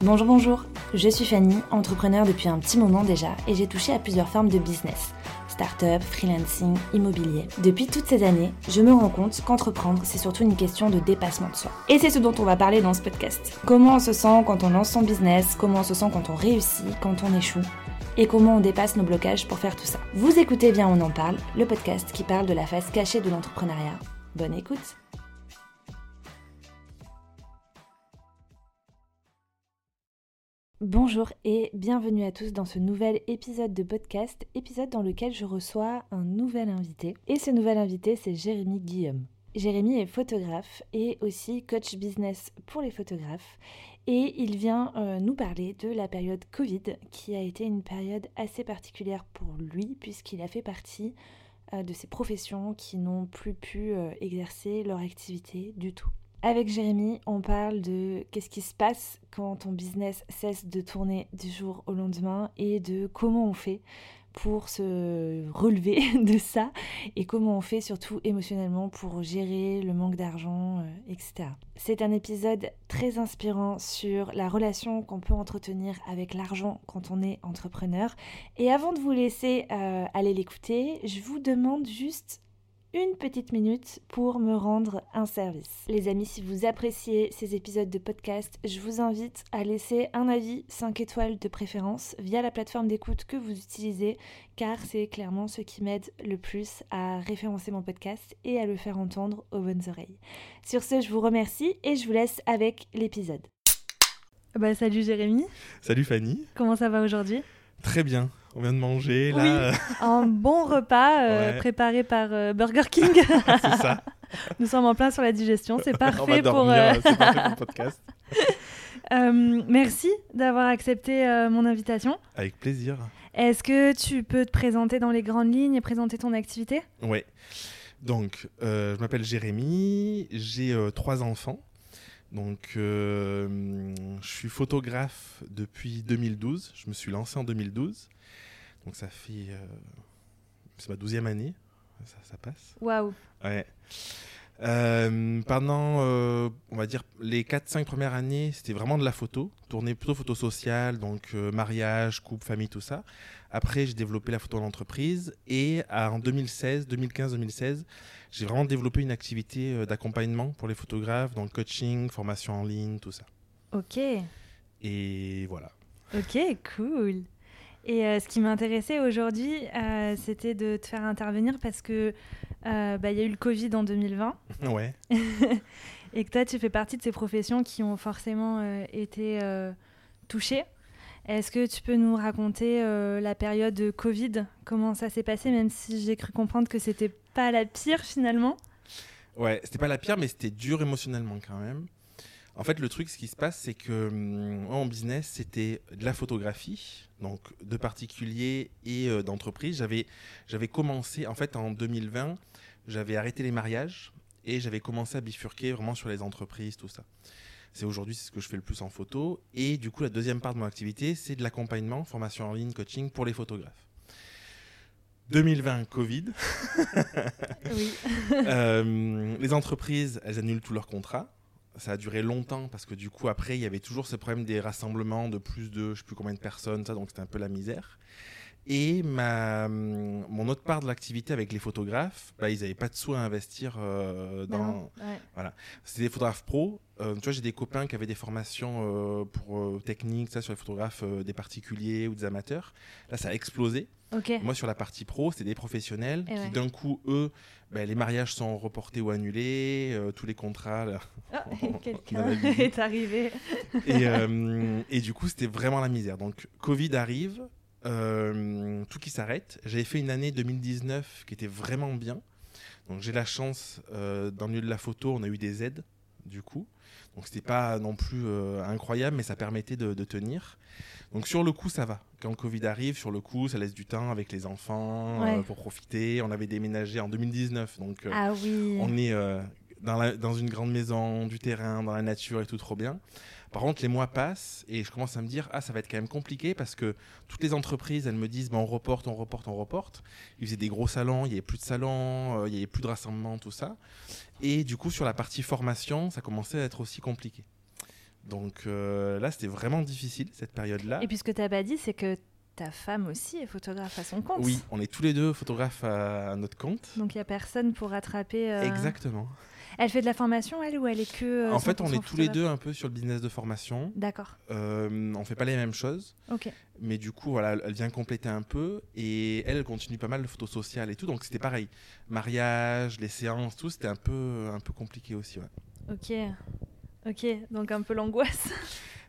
Bonjour, bonjour, je suis Fanny, entrepreneur depuis un petit moment déjà et j'ai touché à plusieurs formes de business. Start-up, freelancing, immobilier. Depuis toutes ces années, je me rends compte qu'entreprendre, c'est surtout une question de dépassement de soi. Et c'est ce dont on va parler dans ce podcast. Comment on se sent quand on lance son business, comment on se sent quand on réussit, quand on échoue, et comment on dépasse nos blocages pour faire tout ça. Vous écoutez bien On en parle, le podcast qui parle de la face cachée de l'entrepreneuriat. Bonne écoute Bonjour et bienvenue à tous dans ce nouvel épisode de podcast, épisode dans lequel je reçois un nouvel invité. Et ce nouvel invité, c'est Jérémy Guillaume. Jérémy est photographe et aussi coach business pour les photographes. Et il vient euh, nous parler de la période Covid, qui a été une période assez particulière pour lui, puisqu'il a fait partie euh, de ces professions qui n'ont plus pu euh, exercer leur activité du tout. Avec Jérémy, on parle de qu'est-ce qui se passe quand ton business cesse de tourner du jour au lendemain et de comment on fait pour se relever de ça et comment on fait surtout émotionnellement pour gérer le manque d'argent, euh, etc. C'est un épisode très inspirant sur la relation qu'on peut entretenir avec l'argent quand on est entrepreneur. Et avant de vous laisser euh, aller l'écouter, je vous demande juste une petite minute pour me rendre un service. Les amis, si vous appréciez ces épisodes de podcast, je vous invite à laisser un avis 5 étoiles de préférence via la plateforme d'écoute que vous utilisez, car c'est clairement ce qui m'aide le plus à référencer mon podcast et à le faire entendre aux bonnes oreilles. Sur ce, je vous remercie et je vous laisse avec l'épisode. Bah, salut Jérémy. Salut Fanny. Comment ça va aujourd'hui? Très bien. On vient de manger là. Oui, un bon repas euh, préparé par euh, Burger King. c'est ça. Nous sommes en plein sur la digestion, c'est parfait, pour, euh, parfait pour le podcast. merci d'avoir accepté mon invitation. Avec plaisir. Est-ce que tu peux te présenter dans les grandes lignes et présenter ton activité? Oui. Donc, je m'appelle Jérémy, j'ai trois enfants. Donc, je suis photographe depuis 2012. Je me suis lancé en 2012. Donc ça fait. Euh, c'est ma douzième année, ça, ça passe. Waouh! Ouais. Euh, pendant, euh, on va dire, les 4-5 premières années, c'était vraiment de la photo, tournée plutôt photo sociale, donc mariage, couple, famille, tout ça. Après, j'ai développé la photo en entreprise et en 2016, 2015-2016, j'ai vraiment développé une activité d'accompagnement pour les photographes, donc coaching, formation en ligne, tout ça. Ok. Et voilà. Ok, cool. Et euh, ce qui m'intéressait aujourd'hui, euh, c'était de te faire intervenir parce que euh, bah, il y a eu le Covid en 2020. Ouais. et que toi, tu fais partie de ces professions qui ont forcément été touchées. Est-ce que tu peux nous raconter la période de Covid? Comment ça s'est passé, même si j'ai cru comprendre que c'était pas la pire finalement Ouais, c'était pas la pire, mais c'était dur émotionnellement quand même. En fait, le truc, ce qui se passe, c'est que hum, en business, c'était de la photographie, donc de particuliers et euh, d'entreprises. J'avais, j'avais commencé, en fait, en 2020, j'avais arrêté les mariages et j'avais commencé à bifurquer vraiment sur les entreprises, tout ça. C'est aujourd'hui c'est ce que je fais le plus en photo. Et du coup, la deuxième part de mon activité, c'est de l'accompagnement, formation en ligne, coaching pour les photographes. 2020, Covid. oui. Euh, les entreprises, elles annulent tous leurs contrats ça a duré longtemps parce que du coup après il y avait toujours ce problème des rassemblements de plus de je sais plus combien de personnes donc c'était un peu la misère et ma, mon autre part de l'activité avec les photographes, bah, ils n'avaient pas de sous à investir euh, dans. Voilà. C'était des photographes pros. Euh, tu vois, j'ai des copains qui avaient des formations euh, pour techniques, ça, sur les photographes des particuliers ou des amateurs. Là, ça a explosé. Moi, sur la partie pro, c'était des professionnels qui, d'un coup, eux, bah, les mariages sont reportés ou annulés, tous les contrats. Oh, quelqu'un est arrivé. et, et, du coup, c'était vraiment la misère. Donc, Covid arrive, euh, tout qui s'arrête. J'avais fait une année 2019 qui était vraiment bien. Donc j'ai la chance, euh, dans le milieu de la photo, on a eu des aides, du coup. Donc c'était pas non plus euh, incroyable, mais ça permettait de, tenir. Donc sur le coup, ça va. Quand le Covid arrive, sur le coup, ça laisse du temps avec les enfants pour profiter. On avait déménagé en 2019, donc ah oui. on est dans, la- dans une grande maison, du terrain, dans la nature et tout trop bien. Par contre, les mois passent et je commence à me dire ah ça va être quand même compliqué parce que toutes les entreprises elles me disent bah, on reporte, on reporte, on reporte. Ils faisaient des gros salons, il n'y avait plus de salons, euh, il n'y avait plus de rassemblements, tout ça. Et du coup sur la partie formation, ça commençait à être aussi compliqué. Donc euh, là c'était vraiment difficile cette période-là. Et puis ce que t'as pas dit, c'est que ta femme aussi est photographe à son compte. Oui, on est tous les deux photographes à, notre compte. Donc il y a personne pour rattraper. euh, Exactement. Elle fait de la formation, elle, ou elle est que. euh, en fait, on 100% est tous les deux un peu sur le business de formation. D'accord. Euh, on fait pas les mêmes choses, Ok. mais du coup, voilà, elle vient compléter un peu et elle, elle continue pas mal le photo social et tout. Donc c'était pareil, mariage, les séances, tout, c'était un peu, un peu compliqué aussi. Ouais. Ok. Ok. Donc un peu l'angoisse.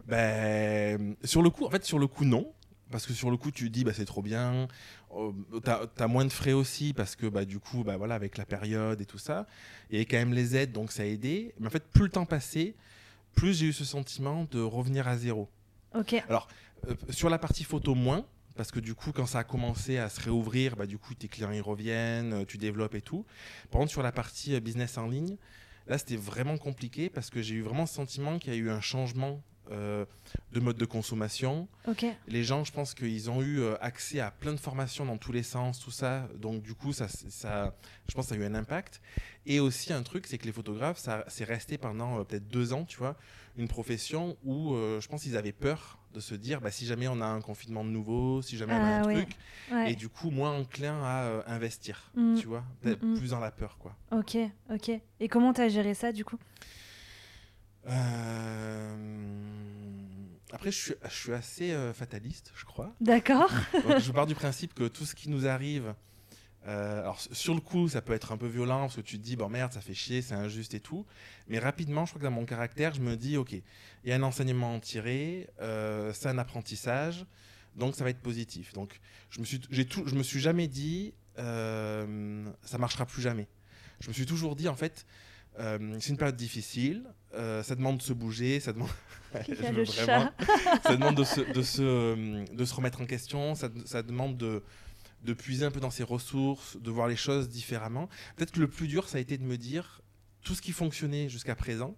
Ben, sur le coup, en fait, sur le coup, non. Parce que sur le coup, tu dis, bah, c'est trop bien. Euh, t'as as moins de frais aussi, parce que bah, du coup, bah, voilà, avec la période et tout ça, avait quand même les aides, donc ça a aidé. Mais en fait, plus le temps passait, plus j'ai eu ce sentiment de revenir à zéro. ok. Euh, sur la partie photo, moins. Parce que du coup, quand ça a commencé à se réouvrir, bah, du coup, tes clients ils reviennent, euh, tu développes et tout. Par contre, sur la partie euh, business en ligne, là, c'était vraiment compliqué parce que j'ai eu vraiment ce sentiment qu'il y a eu un changement euh, de mode de consommation. Les gens, je pense qu'ils ont eu euh, accès à plein de formations dans tous les sens, tout ça. Donc, du coup, ça, ça, je pense que ça a eu un impact. Et aussi, un truc, c'est que les photographes, ça c'est resté pendant euh, peut-être deux ans, tu vois, une profession où euh, je pense qu'ils avaient peur de se dire, bah, si jamais on a un confinement de nouveau, si jamais on a Ah un ouais. truc, Ouais. et du coup, moins enclin à euh, investir, Mm. tu vois, peut-être Mm, mm. plus dans la peur, quoi. Ok. Ok. Et comment t'as géré ça du coup? Après, je suis, je suis assez euh, fataliste, je crois. D'accord. Je pars du principe que tout ce qui nous arrive, euh, alors sur le coup, ça peut être un peu violent parce que tu te dis, bon merde, ça fait chier, c'est injuste et tout. Mais rapidement, je crois que dans mon caractère, je me dis, ok, il y a un enseignement à en tirer, euh, c'est un apprentissage, donc ça va être positif. Donc je me suis, tout, je me suis jamais dit, euh, ça marchera plus jamais. Je me suis toujours dit, en fait, euh, c'est une période difficile, euh, ça demande de se bouger, ça demande. Je veux vraiment- ça demande de se, de se, euh, de se remettre en question, ça, ça demande de, de puiser un peu dans ses ressources, de voir les choses différemment. Peut-être que le plus dur, ça a été de me dire tout ce qui fonctionnait jusqu'à présent,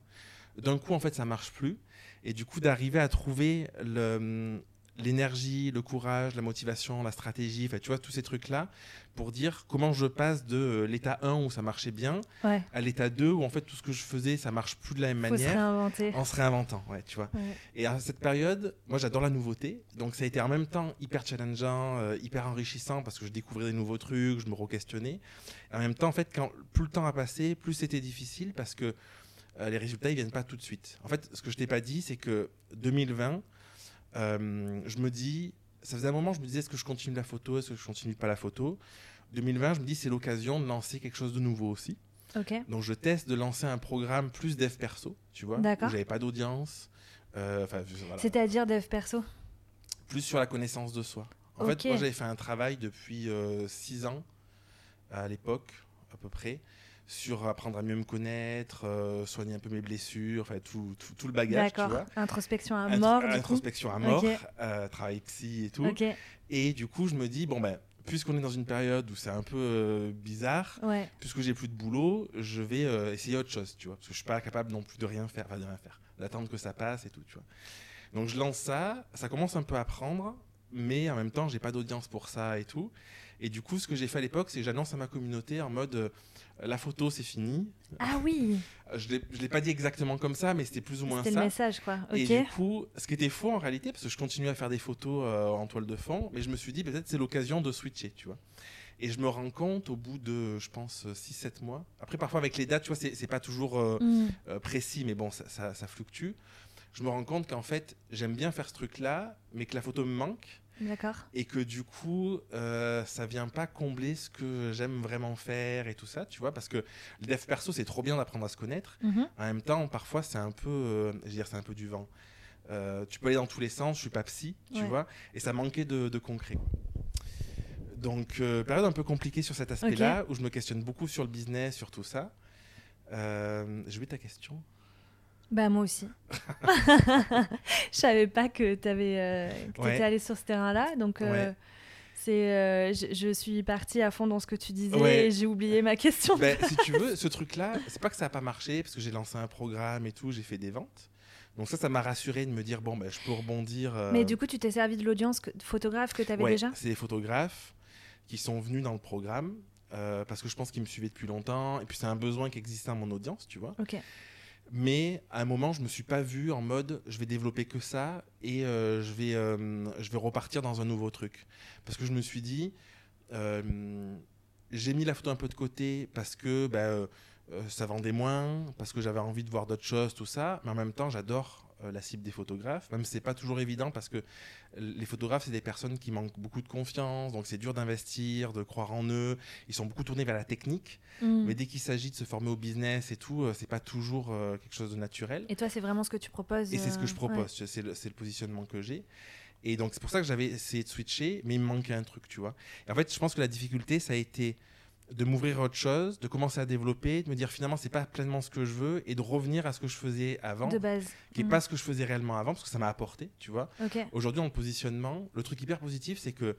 d'un coup, en fait, ça marche plus. Et du coup, d'arriver à trouver le- l'énergie, le courage, la motivation, la stratégie, enfin, tu vois, tous ces trucs-là, pour dire comment je passe de euh, l'état 1 où ça marchait bien Ouais. à l'état 2 où en fait tout ce que je faisais, ça marche plus de la même Faut se manière réinventer. en se réinventant, ouais, tu vois. Ouais. Et à cette période, moi j'adore la nouveauté, donc ça a été en même temps hyper challengeant, euh, hyper enrichissant parce que je découvrais des nouveaux trucs, je me re-questionnais. En même temps, en fait, quand plus le temps a passé, plus c'était difficile parce que euh, les résultats ils viennent pas tout de suite. En fait, ce que je t'ai pas dit, c'est que 2020, euh, je me dis, ça faisait un moment, je me disais est-ce que je continue la photo, est-ce que je continue pas la photo? 2020, je me dis c'est l'occasion de lancer quelque chose de nouveau aussi. Donc je teste de lancer un programme plus dev perso, tu vois, D'accord. où j'avais pas d'audience, euh, voilà, C'est-à-dire dev perso? plus sur la connaissance de soi. En fait, moi j'avais fait un travail depuis 6 ans à l'époque à peu près sur apprendre à mieux me connaître, euh, soigner un peu mes blessures, enfin tout, tout, tout le bagage, D'accord. Introspection à mort du coup. introspection à mort, Ok. euh, travail psy et tout. Et du coup, je me dis bon ben puisqu'on est dans une période où c'est un peu euh, bizarre, Ouais. puisque j'ai plus de boulot, je vais euh, essayer autre chose, tu vois, parce que je suis pas capable non plus de rien faire, enfin de rien faire, d'attendre que ça passe et tout, tu vois. Donc je lance ça, ça commence un peu à prendre, mais en même temps j'ai pas d'audience pour ça et tout. Et du coup, ce que j'ai fait à l'époque, c'est que j'annonce à ma communauté en mode euh, la photo c'est fini. Ah oui. Euh, Je je l'ai pas dit exactement comme ça, mais c'était plus ou moins C'était le ça. message quoi. Et du coup, ce qui était faux en réalité, parce que je continuais à faire des photos euh, en toile de fond, mais je me suis dit peut-être c'est l'occasion de switcher, tu vois. Et je me rends compte au bout de, je pense, 6-7 mois. Après, parfois avec les dates, tu vois, c'est pas toujours euh, euh, précis, mais bon, ça, ça- ça fluctue. Je me rends compte qu'en fait, j'aime bien faire ce truc-là, mais que la photo me manque. D'accord. Et que du coup, euh, ça vient pas combler ce que j'aime vraiment faire et tout ça, tu vois, parce que le dev perso, c'est trop bien d'apprendre à se connaître. Mhm. En même temps, parfois, c'est un peu, euh, je veux dire, c'est un peu du vent. Euh, tu peux aller dans tous les sens, je suis pas psy, tu Ouais. vois, et ça manquait de, de concret. Donc, euh, période un peu compliquée sur cet aspect-là, où je me questionne beaucoup sur le business, sur tout ça. J'ai oublié ta question. Bah moi aussi. Je savais pas que tu que Ouais. t'étais allé sur ce terrain-là, donc euh, Ouais. C'est, euh, je, je suis partie à fond dans ce que tu disais et j'ai oublié ma question. Ben, si tu veux, ce truc-là, c'est pas que ça a pas marché parce que j'ai lancé un programme et tout, j'ai fait des ventes. Donc ça, ça m'a rassuré de me dire bon, ben, je peux rebondir. euh, Mais du coup, tu t'es servi de l'audience que, photographe que tu avais ouais, déjà? C'est des photographes qui sont venus dans le programme euh, parce que je pense qu'ils me suivaient depuis longtemps et puis c'est un besoin qui existait dans mon audience, tu vois. Ok. Mais à un moment, je me suis pas vu en mode je vais développer que ça et euh, je, vais, euh, je vais repartir dans un nouveau truc. Parce que je me suis dit, euh, j'ai mis la photo un peu de côté parce que bah, ça vendait moins, parce que j'avais envie de voir d'autres choses, tout ça. Mais en même temps, j'adore euh, la cible des photographes, même si c'est pas toujours évident parce que les photographes, c'est des personnes qui manquent beaucoup de confiance, donc c'est dur d'investir, de croire en eux. Ils sont beaucoup tournés vers la technique. Mm. Mais dès qu'il s'agit de se former au business et tout, euh, c'est pas toujours euh, quelque chose de naturel. Et toi, c'est vraiment ce que tu proposes Et c'est ce que je euh, propose, ouais. tu vois, c'est le, c'est le positionnement que j'ai. Et donc c'est pour ça que j'avais essayé de switcher, mais il me manquait un truc, tu vois. Et en fait, je pense que la difficulté, ça a été de m'ouvrir à autre chose, de commencer à développer, de me dire finalement c'est pas pleinement ce que je veux, et de revenir à ce que je faisais avant, De base. qui est Mm. pas ce que je faisais réellement avant, parce que ça m'a apporté, tu vois. Aujourd'hui, dans le positionnement, le truc hyper positif, c'est que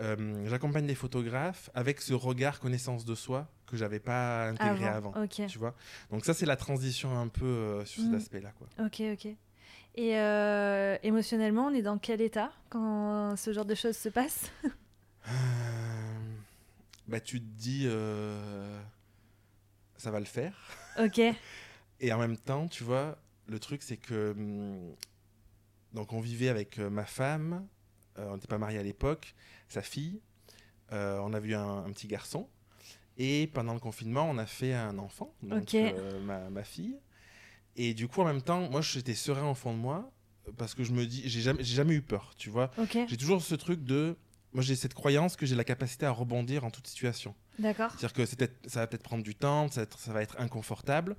euh, j'accompagne des photographes avec ce regard connaissance de soi que j'avais pas intégré avant. Tu vois Donc ça, c'est la transition un peu euh, sur cet Mm. aspect-là. Quoi. Ok, ok. Et euh, émotionnellement, on est dans quel état quand ce genre de choses se passe? Euh, bah, tu te dis, euh, ça va le faire. Ok. Et en même temps, tu vois, le truc, c'est que. hum, donc, on vivait avec euh, ma femme, euh, on n'était pas mariés à l'époque, sa fille, euh, on avait eu un, un petit garçon. Et pendant le confinement, on a fait un enfant, donc ma, ma fille. Et du coup, en même temps, moi, j'étais serein au fond de moi, parce que je me dis, j'ai jamais, j'ai jamais eu peur, tu vois. Ok. J'ai toujours ce truc de. Moi, j'ai cette croyance que j'ai la capacité à rebondir en toute situation. D'accord. C'est-à-dire que c'est ça va peut-être prendre du temps, ça va être, ça va être inconfortable,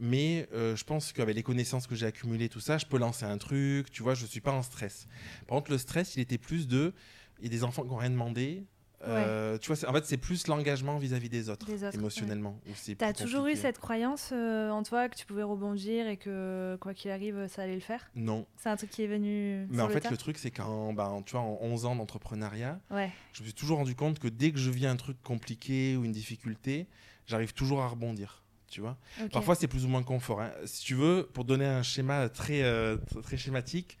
mais euh, je pense qu'avec les connaissances que j'ai accumulées, tout ça, je peux lancer un truc, tu vois, je suis pas en stress. Par contre, le stress, il était plus de. Il y a des enfants qui n'ont rien demandé. Euh, Tu vois, en fait, c'est plus l'engagement vis-à-vis des autres, Des autres, émotionnellement. c'est T'as toujours eu cette croyance euh, en toi que tu pouvais rebondir et que quoi qu'il arrive, ça allait le faire? Non. C'est un truc qui est venu. Mais en le fait, le truc, c'est qu'en ben, tu vois, en 11 ans d'entrepreneuriat, Ouais. je me suis toujours rendu compte que dès que je vis un truc compliqué ou une difficulté, j'arrive toujours à rebondir. Tu vois? Parfois, c'est plus ou moins confort. hein. Si tu veux, pour donner un schéma très, euh, très schématique,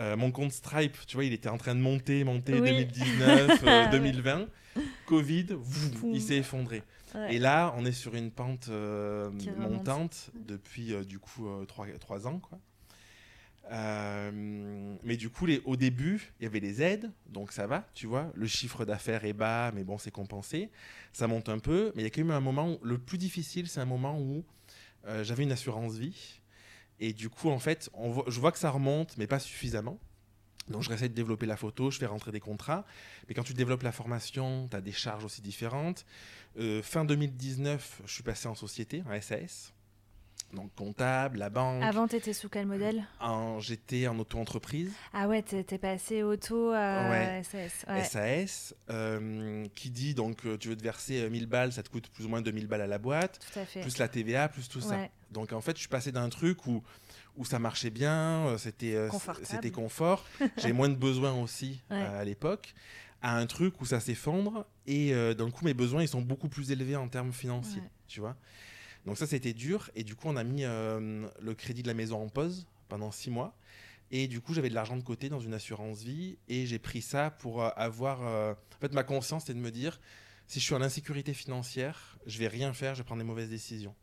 euh, mon compte Stripe, tu vois, il était en train de monter, monter Oui. 2019, euh, Ouais. 2020. Covid, voum, Poum. il s'est effondré. Ouais. Et là, on est sur une pente euh, montante depuis, euh, du coup, 3, ans, quoi. Euh, mais du coup, les, au début, il y avait les aides, donc ça va, tu vois. Le chiffre d'affaires est bas, mais bon, c'est compensé. Ça monte un peu, mais il y a quand même un moment où le plus difficile, c'est un moment où euh, j'avais une assurance vie. Et du coup, en fait, on voit- je vois que ça remonte, mais pas suffisamment. Donc, je réessaie de développer la photo, je fais rentrer des contrats. Mais quand tu développes la formation, tu as des charges aussi différentes. Euh, fin 2019, je suis passé en société, en SAS. Donc, comptable, la banque. Avant, t'étais sous quel modèle? J'étais en auto-entreprise, Ah ouais, t'es t'es passé auto à Ouais. SAS. Ouais. SAS, euh, qui dit donc euh, tu veux te verser euh, 1000 balles, ça te coûte plus ou moins 2000 balles à la boîte, Tout à fait. plus la TVA, plus tout ça. Donc en fait, je suis passé d'un truc où, où ça marchait bien, euh, c'était euh, c'était confort, j'ai moins de besoins aussi Ouais. euh, à l'époque, à un truc où ça s'effondre et euh, d'un coup mes besoins ils sont beaucoup plus élevés en termes financiers, Ouais. tu vois. Donc ça c'était dur et du coup on a mis euh, le crédit de la maison en pause pendant six mois et du coup j'avais de l'argent de côté dans une assurance vie et j'ai pris ça pour euh, avoir en fait ma conscience c'était de me dire si je suis en insécurité financière je vais rien faire je vais prendre des mauvaises décisions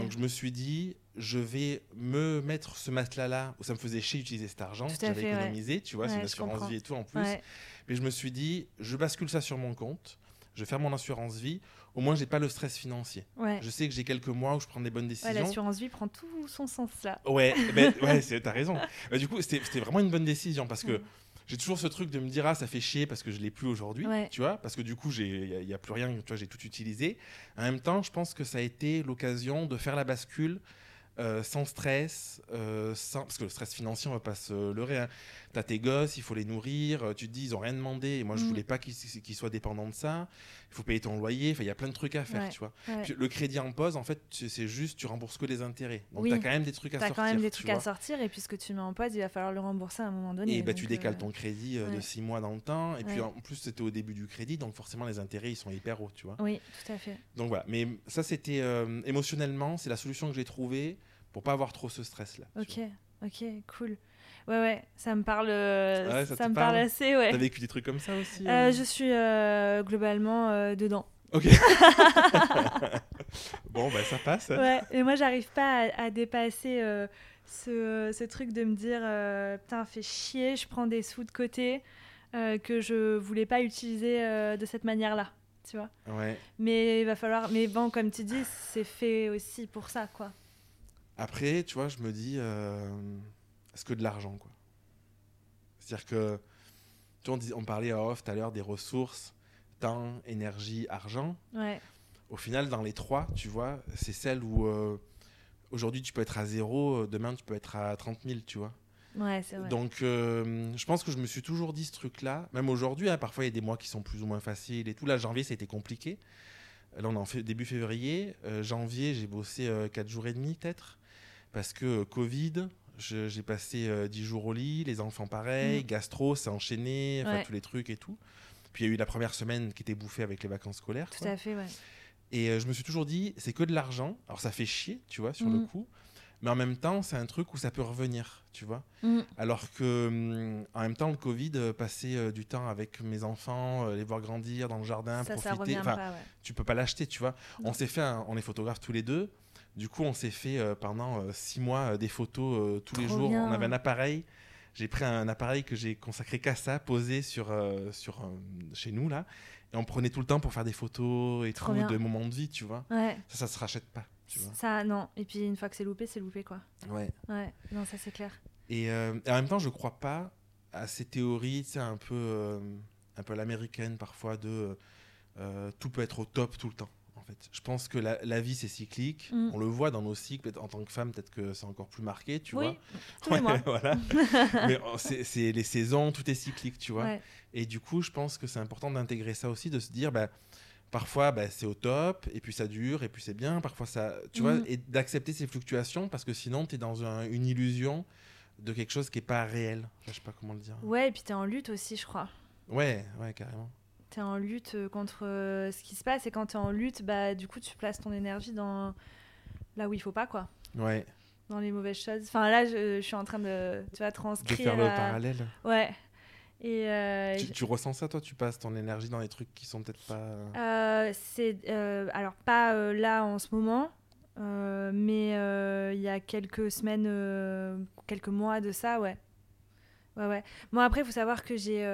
Donc je me suis dit, je vais me mettre ce matelas-là où ça me faisait chier d'utiliser cet argent. J'avais fait, ouais. économisé, tu vois, c'est Ouais, une je assurance vie et tout en plus. Ouais. Mais je me suis dit, je bascule ça sur mon compte, je vais faire mon assurance vie. Au moins, j'ai pas le stress financier. Je sais que j'ai quelques mois où je prends des bonnes décisions. L'assurance vie prend tout son sens là. Ouais, ben, ouais, c'est- t'as raison. Bah, du coup, c'était vraiment une bonne décision parce que. J'ai toujours ce truc de me dire ah ça fait chier parce que je l'ai plus aujourd'hui, Ouais. tu vois, parce que du coup il n'y a, plus rien, tu vois, j'ai tout utilisé. En même temps, je pense que ça a été l'occasion de faire la bascule euh, sans stress, euh, sans... parce que le stress financier, on va pas se leurrer. Hein. Tu as tes gosses, il faut les nourrir, euh, tu te dis, ils ont rien demandé, et moi je Mm. voulais pas qu'ils soient dépendants de ça, il faut payer ton loyer, enfin il y a plein de trucs à faire, Ouais, tu vois. ouais. Puis Le crédit en pause, en fait, c'est juste, tu rembourses que les intérêts. Donc Oui. tu as quand même des trucs à T'as sortir. quand même des trucs à sortir et puis ce que tu mets en pause, il va falloir le rembourser à un moment donné. Et bah, tu décales euh, ton crédit euh, de ouais. 6 mois dans le temps. Et puis en plus, c'était au début du crédit, donc forcément, les intérêts, ils sont hyper hauts, tu vois. Oui, tout à fait. Donc voilà. Mais ça, c'était euh, émotionnellement, c'est la solution que j'ai trouvée pour pas avoir trop ce stress-là. tu Ok, ok, cool. Ouais, ouais, ça me parle, euh, Ouais, ça ça, me parle parle assez, ouais. T'as vécu des trucs comme ça aussi Euh, euh je suis euh, globalement dedans. Ok. bon, bah ça passe. Ouais, et moi, j'arrive pas à, à dépasser ce, ce truc de me dire putain, fais chier, je prends des sous de côté que je voulais pas utiliser de cette manière-là, tu vois. Ouais. Mais il va falloir. Mais bon, comme tu dis, c'est fait aussi pour ça, quoi. Après, tu vois, je me dis, que de l'argent, quoi C'est-à-dire que, tu vois, on, parlait en off tout à l'heure des ressources, temps, énergie, argent. Ouais, Au final, dans les trois, tu vois, c'est celle où euh, aujourd'hui tu peux être à zéro, euh, demain tu peux être à 30 000, tu vois. ouais, c'est vrai. Donc, euh, je pense que je me suis toujours dit ce truc-là. Même aujourd'hui, hein, parfois il y a des mois qui sont plus ou moins faciles et tout. Là, janvier, ça a été compliqué. Là, on est en fait, début février. Euh, janvier, j'ai bossé 4 jours et demi, peut-être. Parce que Covid, j'ai passé euh, 10 jours au lit, les enfants pareil, Mm. gastro, c'est enchaîné, enfin, Ouais. tous les trucs et tout. Puis il y a eu la première semaine qui était bouffée avec les vacances scolaires. Tout quoi. à fait, ouais. Et euh, je me suis toujours dit, c'est que de l'argent. Alors ça fait chier, tu vois, sur le Mhm. coup. Mais en même temps, c'est un truc où ça peut revenir, tu vois. Mm. Alors que, hum, en même temps, le Covid, euh, passer euh, du temps avec mes enfants, euh, les voir grandir dans le jardin, ça, ça profiter. Enfin, pas, ouais. tu peux pas l'acheter, tu vois. On s'est fait, un- on est photographes tous les deux. Du coup, on s'est fait euh, pendant euh, six mois euh, des photos tous les jours. bien. On avait un appareil. J'ai pris un appareil que j'ai consacré qu'à ça, posé sur, sur chez nous là, et on prenait tout le temps pour faire des photos et Trop tout, bien. de moments de vie, tu vois. Ouais, Ça, ça se rachète pas, tu vois. ça, non. Et puis une fois que c'est loupé, c'est loupé, quoi. Ouais. Ouais, non, ça c'est clair. Et, euh, et en même temps, je crois pas à ces théories, tu sais, un peu, euh, un peu l'américaine parfois, de euh, tout peut être au top tout le temps. Fait, je pense que la, la vie c'est cyclique. Mm. On le voit dans nos cycles. En tant que femme, peut-être que c'est encore plus marqué, tu oui, vois. mois. voilà. Mais oh, c'est les saisons, tout est cyclique, tu vois. Ouais. Et du coup, je pense que c'est important d'intégrer ça aussi, de se dire, bah, parfois bah, c'est au top, et puis ça dure, et puis c'est bien, parfois ça. Tu vois, Mhm. et d'accepter ces fluctuations, parce que sinon, tu es dans un- une illusion de quelque chose qui n'est pas réel. Je sais pas comment le dire. Ouais, et puis t'es en lutte aussi, je crois. Ouais, ouais, carrément. T'es en lutte euh, contre euh, ce qui se passe, et quand t'es en lutte, bah du coup, tu places ton énergie dans là où il faut pas, quoi. Ouais, Dans les mauvaises choses. Enfin, là, je, je suis en train de, tu vois, de transcrire. faire le la- parallèle. Ouais. Et euh, Tu, tu ressens ça, toi? Tu passes ton énergie dans des trucs qui sont peut-être pas. Euh, c'est euh, alors pas là en ce moment, mais il y a quelques semaines, quelques mois de ça, ouais. Ouais, ouais. Moi après, il faut savoir que j'ai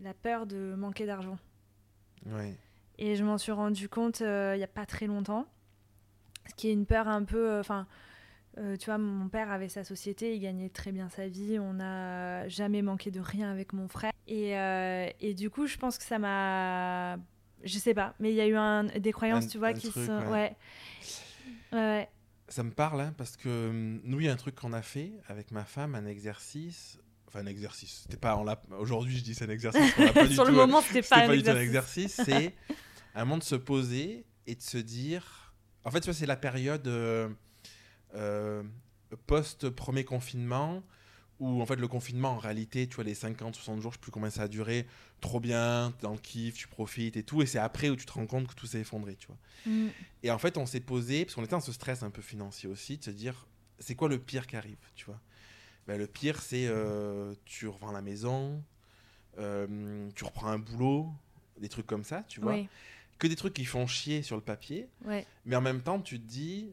la peur de manquer d'argent. Ouais. Et je m'en suis rendu compte euh, il n'y a pas très longtemps. Ce qui est une peur un peu. Enfin, euh, tu vois, mon père avait sa société, il gagnait très bien sa vie. On n'a jamais manqué de rien avec mon frère. Et, euh, et du coup, je pense que ça m'a. Je sais pas, mais il y a eu un, des croyances, Un- tu vois, qui truc, sont. ouais. Ouais. Ça me parle, hein, parce que nous, il y a un truc qu'on a fait avec ma femme, un exercice. Enfin, un exercice. C'était pas. Aujourd'hui, je dis c'est un exercice. on pas du Sur le moment, c'était pas, pas, un du tout un exercice. exercice. C'est un moment de se poser et de se dire. En fait, tu vois, c'est la période euh, euh, post-premier confinement où, en fait, le confinement, en réalité, tu vois, les 50, 60 jours, je sais plus combien ça a duré, trop bien, dans le kiff, tu profites et tout. Et c'est après où tu te rends compte que tout s'est effondré, tu vois. Mm. Et en fait, on s'est posé, parce qu'on était dans ce stress un peu financier aussi, de se dire, c'est quoi le pire qui arrive, tu vois Ben, Le pire, c'est euh, tu revends la maison, euh, tu reprends un boulot, des trucs comme ça, tu vois Oui, Que des trucs qui font chier sur le papier, ouais. mais en même temps, tu te dis,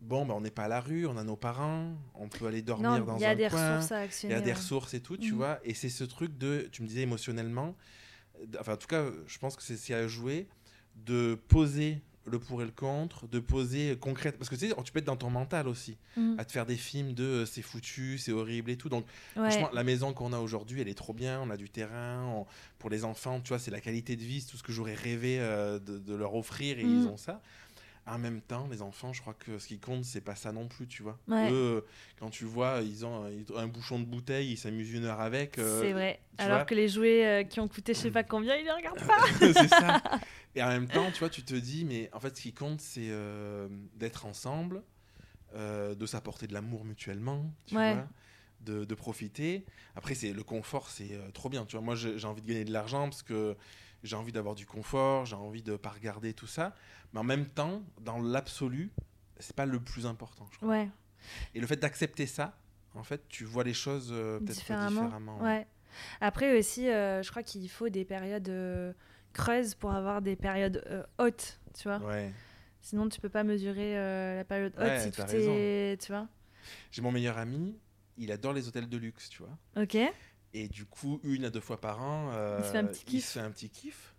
bon, ben, on n'est pas à la rue, on a nos parents, on peut aller dormir Non, dans il y a un des coin. ressources à Il y actionner. a des ouais. ressources et tout, tu Mhm. vois. Et c'est ce truc de, tu me disais émotionnellement, enfin en tout cas, je pense que c'est a joué, de poser le pour et le contre, de poser concrètement. Parce que tu sais, tu peux être dans ton mental aussi, Mm. à te faire des films de euh, c'est foutu, c'est horrible et tout. Donc Ouais. franchement, la maison qu'on a aujourd'hui, elle est trop bien, on a du terrain, on- pour les enfants, tu vois, c'est la qualité de vie, c'est tout ce que j'aurais rêvé euh, de, de leur offrir et Mhm. ils ont ça. En même temps, les enfants, je crois que ce qui compte, c'est pas ça non plus, tu vois. Ouais. Eux, quand tu vois, ils ont un bouchon de bouteille, ils s'amusent une heure avec. euh, c'est vrai. Alors que les jouets euh, qui ont coûté je sais pas combien, ils les regardent pas. c'est ça. Et en même temps, tu vois, tu te dis, mais en fait, ce qui compte, c'est euh, d'être ensemble, de s'apporter de l'amour mutuellement, tu Ouais. vois, de, de profiter. Après, c'est le confort, c'est trop bien. Tu vois, moi, j'ai envie de gagner de l'argent parce que j'ai envie d'avoir du confort, j'ai envie de pas regarder tout ça. Mais en même temps, dans l'absolu, c'est pas le plus important. Je crois. Ouais, Et le fait d'accepter ça, en fait, tu vois les choses euh, peut-être différemment. différemment. Ouais. Après aussi, euh, je crois qu'il faut des périodes euh, creuses pour avoir des périodes hautes, tu vois. Sinon, tu peux pas mesurer la période haute si tout est, tu vois. J'ai mon meilleur ami, il adore les hôtels de luxe, tu vois. Ok. Et du coup, une à deux fois par an, euh, Il se fait un petit il kiff. se fait un petit kiff.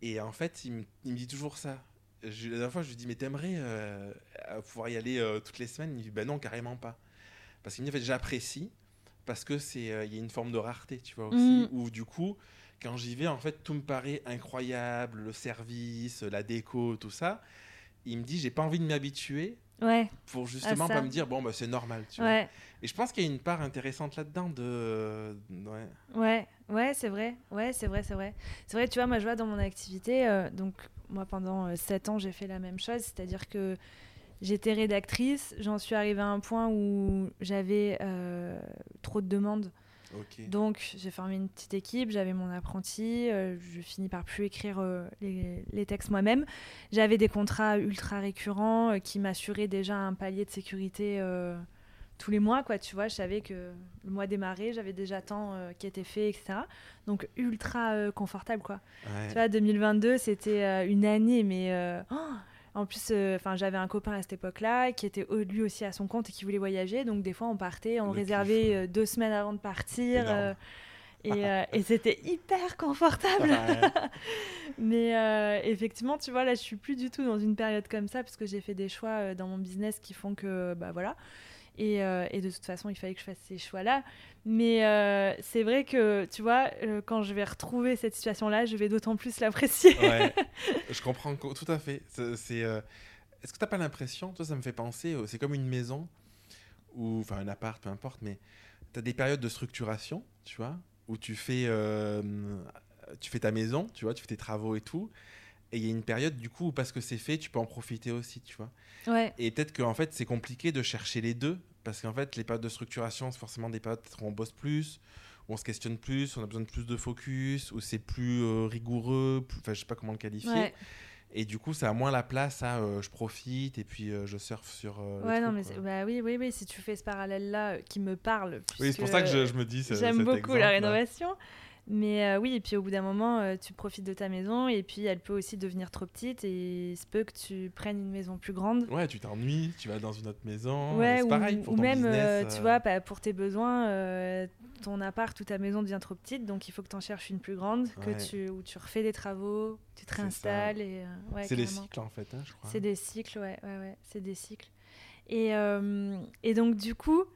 Et en fait, il me, il me dit toujours ça. Je- la dernière fois, je lui dis, mais t'aimerais euh, euh, pouvoir y aller euh, toutes les semaines? Il me dit, ben non, carrément pas. Parce qu'il me dit, en fait, j'apprécie, parce que c'est euh, il y a une forme de rareté, tu vois, aussi. Mm. Où du coup, quand j'y vais, en fait, tout me paraît incroyable, le service, la déco, tout ça. Il me dit, j'ai pas envie de m'habituer Ouais, pour justement ça. pas me dire, bon, bah, c'est normal, tu vois. Et je pense qu'il y a une part intéressante là-dedans de... Ouais. ouais, ouais, c'est vrai. Ouais, c'est vrai, c'est vrai. C'est vrai, tu vois, moi, je vois dans mon activité, euh, donc moi, pendant euh, 7 ans, j'ai fait la même chose, c'est-à-dire que j'étais rédactrice, j'en suis arrivée à un point où j'avais euh, trop de demandes. Donc, j'ai formé une petite équipe, j'avais mon apprenti, euh, je finis par plus écrire euh, les, les textes moi-même. J'avais des contrats ultra récurrents euh, qui m'assuraient déjà un palier de sécurité tous les mois, quoi. Tu vois, je savais que le mois démarrait, j'avais déjà tant qui était fait, etc. Donc, ultra confortable, quoi. Ouais. Tu vois, 2022, c'était une année, mais oh, en plus, euh, enfin, j'avais un copain à cette époque-là qui était lui aussi à son compte et qui voulait voyager. Donc des fois, on partait, on Le réservait kiff. euh, deux semaines avant de partir. Euh, et euh, et c'était hyper confortable. Ouais. Mais effectivement, tu vois, là, je suis plus du tout dans une période comme ça parce que j'ai fait des choix dans mon business qui font que, bah voilà. Et, euh, et de toute façon, il fallait que je fasse ces choix-là. Mais euh, c'est vrai que, tu vois, euh, quand je vais retrouver cette situation-là, je vais d'autant plus l'apprécier. Ouais. Je comprends co- tout à fait. C'est, euh, Est-ce que t'as pas l'impression, toi, ça me fait penser, c'est comme une maison, ou enfin un appart, peu importe, mais t'as des périodes de structuration, tu vois, où tu fais, tu fais ta maison, tu vois, tu fais tes travaux et tout. Et il y a une période, du coup, où parce que c'est fait, tu peux en profiter aussi, tu vois. Ouais, Et peut-être qu'en fait, c'est compliqué de chercher les deux, parce qu'en fait, les périodes de structuration, c'est forcément des périodes où on bosse plus, où on se questionne plus, où on a besoin de plus de focus, où c'est plus euh, rigoureux, plus- enfin, je sais pas comment le qualifier. ouais. Et du coup, ça a moins la place à euh, je profite et puis euh, je surfe sur. euh, Ouais, non, truc, mais quoi. c'est- bah oui, oui, oui, si tu fais ce parallèle-là qui me parle. Oui, c'est pour ça que je, je me dis. J'aime beaucoup exemple, la rénovation. Mais euh, oui, et puis au bout d'un moment, euh, tu profites de ta maison et puis elle peut aussi devenir trop petite et il se peut que tu prennes une maison plus grande. Ouais, tu t'ennuies, tu vas dans une autre maison. Ouais, ou, pareil pour ou ton même, euh, tu vois, bah, pour tes besoins, ton appart ou ta maison devient trop petite, donc il faut que tu en cherches une plus grande, que tu, où tu refais des travaux, tu te réinstalles. Et, ouais, c'est des cycles en fait, hein, je crois. C'est des cycles, ouais, ouais, ouais, c'est des cycles. Et, et donc, du coup,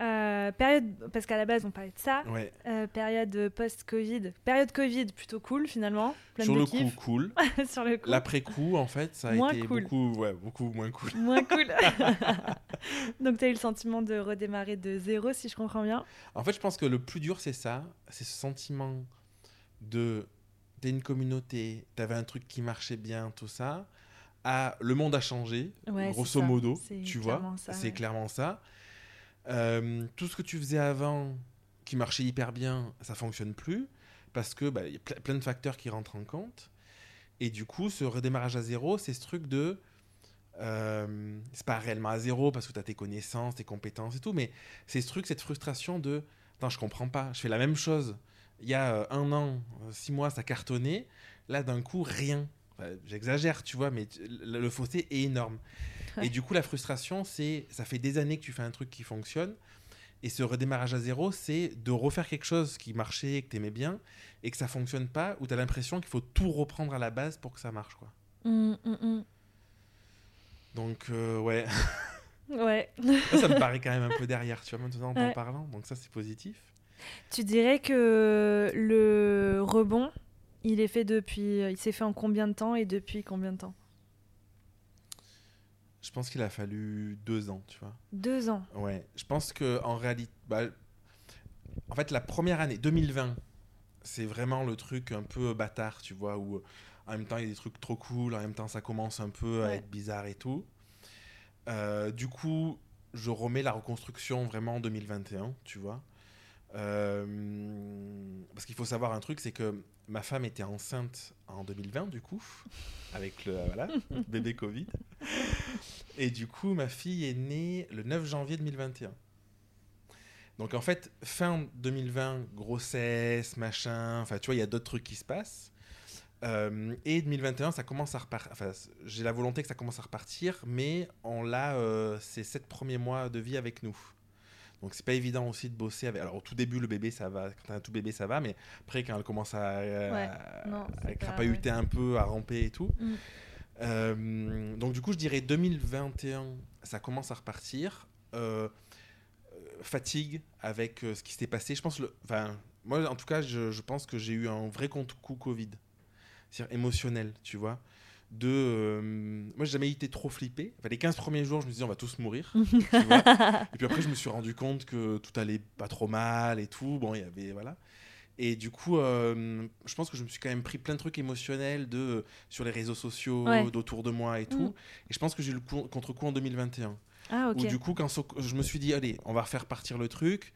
euh, période, parce qu'à la base, on parlait de ça, Ouais. euh, période post-Covid, période Covid plutôt cool finalement, Sur le coup, cool. sur le coup. L'après-coup, en fait, ça a Moins été cool. beaucoup, ouais, beaucoup moins cool. Moins cool. donc, tu as eu le sentiment de redémarrer de zéro, si je comprends bien. En fait, je pense que le plus dur, c'est ça. C'est ce sentiment de. T'es une communauté, t'avais un truc qui marchait bien, tout ça. À le monde a changé, Ouais, grosso modo, tu vois. C'est clairement ça. Euh, tout ce que tu faisais avant, qui marchait hyper bien, ça fonctionne plus. Parce que bah, y a ple- plein de facteurs qui rentrent en compte. Et du coup, ce redémarrage à zéro, c'est ce truc de. euh, c'est pas réellement à zéro parce que tu as tes connaissances, tes compétences et tout, mais c'est ce truc, cette frustration de. Attends, je comprends pas, je fais la même chose. Il y a euh, un an, euh, six mois, ça cartonnait. Là, d'un coup, rien. J'exagère, tu vois, mais le fossé est énorme. Ouais. Et du coup, la frustration, c'est. Ça fait des années que tu fais un truc qui fonctionne. Et ce redémarrage à zéro, c'est de refaire quelque chose qui marchait, que tu aimais bien, et que ça fonctionne pas, où tu as l'impression qu'il faut tout reprendre à la base pour que ça marche. quoi. Hum, hum, hum. Donc, euh, ouais, Ouais. ça, ça me paraît quand même un peu derrière, tu vois, maintenant en Ouais. parlant. Donc, ça, c'est positif. Tu dirais que le rebond, il est fait depuis. Il s'est fait en combien de temps et depuis combien de temps? Je pense qu'il a fallu deux ans, tu vois. Deux ans. Ouais. Je pense que en réalité, bah, en fait, la première année, 2020, c'est vraiment le truc un peu bâtard, tu vois, où en même temps il y a des trucs trop cool, en même temps ça commence un peu à être bizarre et tout. Euh, du coup, je remets la reconstruction vraiment en 2021, tu vois. Euh, parce qu'il faut savoir un truc, c'est que ma femme était enceinte en 2020, du coup, avec le voilà, bébé Covid. Et du coup, ma fille est née le 9 janvier 2021. Donc en fait, fin 2020, grossesse, machin, enfin tu vois, il y a d'autres trucs qui se passent. Euh, et 2021, ça commence à repartir. Enfin, j'ai la volonté que ça commence à repartir, mais on l'a euh, ces sept premiers mois de vie avec nous. Donc c'est pas évident aussi de bosser avec. Alors au tout début, le bébé ça va. Quand t'as un tout bébé, ça va, mais après quand elle commence à, euh, Ouais. Non, à pas- crapahuter un peu, à ramper et tout. Mm. Euh, donc du coup, je dirais 2021, ça commence à repartir. Euh, euh, fatigue avec ce qui s'est passé. Je pense, le, enfin, moi en tout cas, je, je pense que j'ai eu un vrai contre-coup Covid, c'est-à-dire émotionnel, tu vois. De, euh, moi, j'ai jamais été trop flippé. Enfin, les 15 premiers jours, je me disais, on va tous mourir. Et puis après, je me suis rendu compte que tout allait pas trop mal et tout. Bon, il y avait. Voilà. Et du coup, euh, je pense que je me suis quand même pris plein de trucs émotionnels de, sur les réseaux sociaux, Ouais. d'autour de moi et tout. Mm. Et je pense que j'ai eu le coup- contre-coup en 2021. Ah, ok. Où du coup, quand so- je me suis dit, allez, on va refaire partir le truc.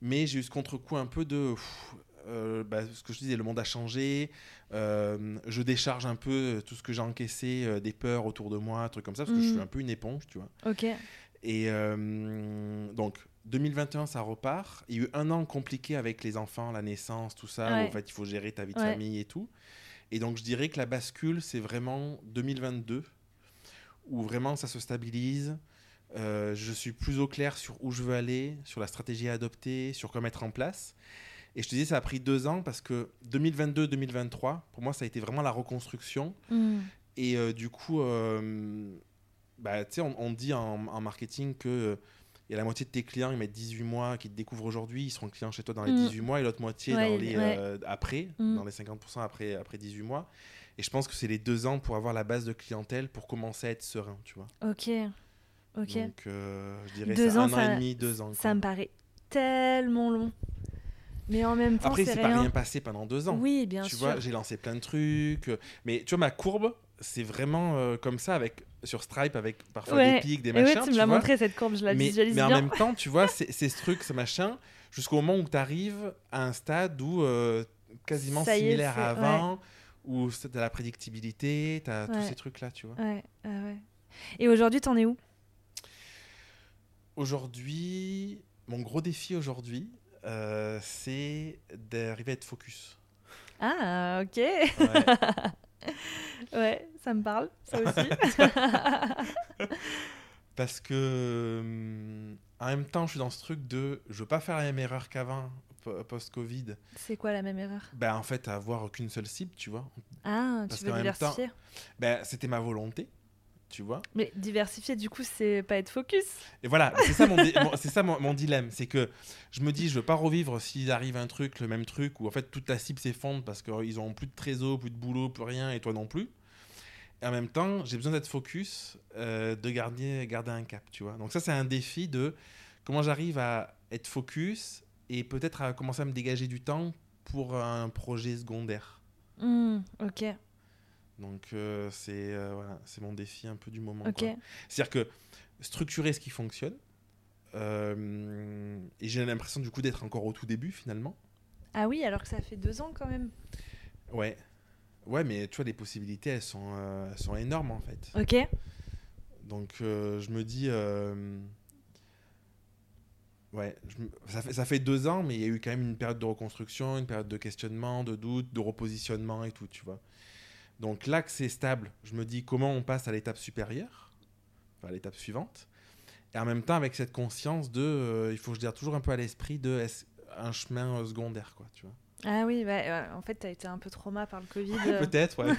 Mais j'ai eu ce contre-coup un peu de. pff, euh, bah, ce que je disais, le monde a changé. euh, je décharge un peu tout ce que j'ai encaissé, euh, des peurs autour de moi, trucs comme ça, parce que je Mm. suis un peu une éponge, tu vois. Ok. Et euh, donc, 2021, ça repart. Il y a eu un an compliqué avec les enfants, la naissance, tout ça. Ouais. Où, en fait, il faut gérer ta vie de Ouais. famille et tout. Et donc, je dirais que la bascule, c'est vraiment 2022, où vraiment ça se stabilise. Euh, je suis plus au clair sur où je veux aller, sur la stratégie à adopter, sur quoi mettre en place. Et je te dis, ça a pris deux ans parce que 2022-2023, pour moi, ça a été vraiment la reconstruction. Mm. Et euh, du coup, euh, bah, tu sais, on, on dit en, en marketing que euh, il y a la moitié de tes clients, ils mettent 18 mois, qui te découvrent aujourd'hui, ils seront clients chez toi dans les Mm. 18 mois, et l'autre moitié Ouais, dans les, ouais. euh, après, Mm. dans les 50% après, après 18 mois. Et je pense que c'est les deux ans pour avoir la base de clientèle pour commencer à être serein, tu vois. Ok. Ok. Donc, euh, je dirais Deux ça, ans, un an ça- et demi, deux ans. Ça quoi. me paraît tellement long. Mais en même temps, Après, c'est pas rien. passé pendant deux ans. Oui, bien tu sûr. vois, j'ai lancé plein de trucs. euh, Mais tu vois, ma courbe, c'est vraiment euh, comme ça, avec, sur Stripe, avec parfois Ouais. des pics, des Et ouais, machins. tu me l'as montré cette courbe, je la mais, visualise mais en même temps, tu vois, c'est ce truc, ce machin, jusqu'au moment où tu arrives à un stade où euh, quasiment Ça est, similaire à avant, où tu as la prédictibilité, tu as tous ces trucs-là, tu vois. Ouais, ah ouais. Et aujourd'hui, t'en es où? Aujourd'hui, mon gros défi aujourd'hui, euh, c'est d'arriver à être focus. Ah, ok. Ouais. Ouais, ça me parle, ça aussi. Parce que hum, en même temps, je suis dans ce truc de je veux pas faire la même erreur qu'avant, po- post-Covid. c'est quoi la même erreur? Ben, en fait, avoir qu'une seule cible, tu vois. Ah, Parce tu veux diversifier Ben, c'était ma volonté, tu vois. Mais diversifier, du coup, c'est pas être focus. Et voilà, c'est ça, mon, di- mon- c'est ça mon, mon dilemme. C'est que je me dis, je veux pas revivre s'il arrive un truc, le même truc, où en fait toute la cible s'effondre parce qu'ils ont plus de trésor, plus de boulot, plus rien, et toi non plus. Et en même temps, j'ai besoin d'être focus, euh, de garder, garder un cap, tu vois. Donc ça, c'est un défi de comment j'arrive à être focus et peut-être à commencer à me dégager du temps pour un projet secondaire. Hmm, ok, Donc euh, c'est euh, voilà, c'est mon défi un peu du moment. C'est-à-dire que structurer ce qui fonctionne, euh, et j'ai l'impression du coup d'être encore au tout début finalement. Ah oui, alors que ça fait deux ans quand même. Ouais. Ouais, mais tu vois, les possibilités, elles sont, elles sont énormes en fait. Ok. Donc je me dis. Ouais, je ça, fait, ça fait deux ans, mais il y a eu quand même une période de reconstruction, une période de questionnement, de doute, de repositionnement et tout, tu vois. Donc là que c'est stable, je me dis comment on passe à l'étape supérieure, enfin à l'étape suivante. Et en même temps, avec cette conscience de. euh, il faut que je dire toujours un peu à l'esprit de un chemin euh, secondaire, quoi, tu vois. Ah oui, bah, ouais, en fait, t'as été un peu trauma par le Covid. euh. Peut-être, ouais.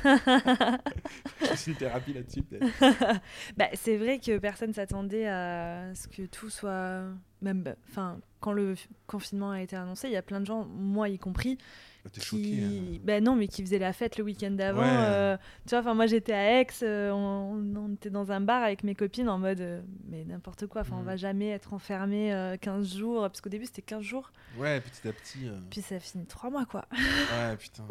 je suis une thérapie là-dessus, peut-être. bah, c'est vrai que personne s'attendait à ce que tout soit même, bah, enfin, quand le confinement a été annoncé, il y a plein de gens, moi y compris, T'es qui, hein. ben non, mais qui faisaient la fête le week-end d'avant. Ouais. euh, tu vois, enfin, moi j'étais à Aix, euh, on, on était dans un bar avec mes copines en mode, euh, mais n'importe quoi. Enfin, on Mm. va jamais être enfermé euh, 15 jours, parce qu'au début c'était 15 jours, Ouais, petit à petit. puis ça finit 3 mois quoi. Ouais, putain.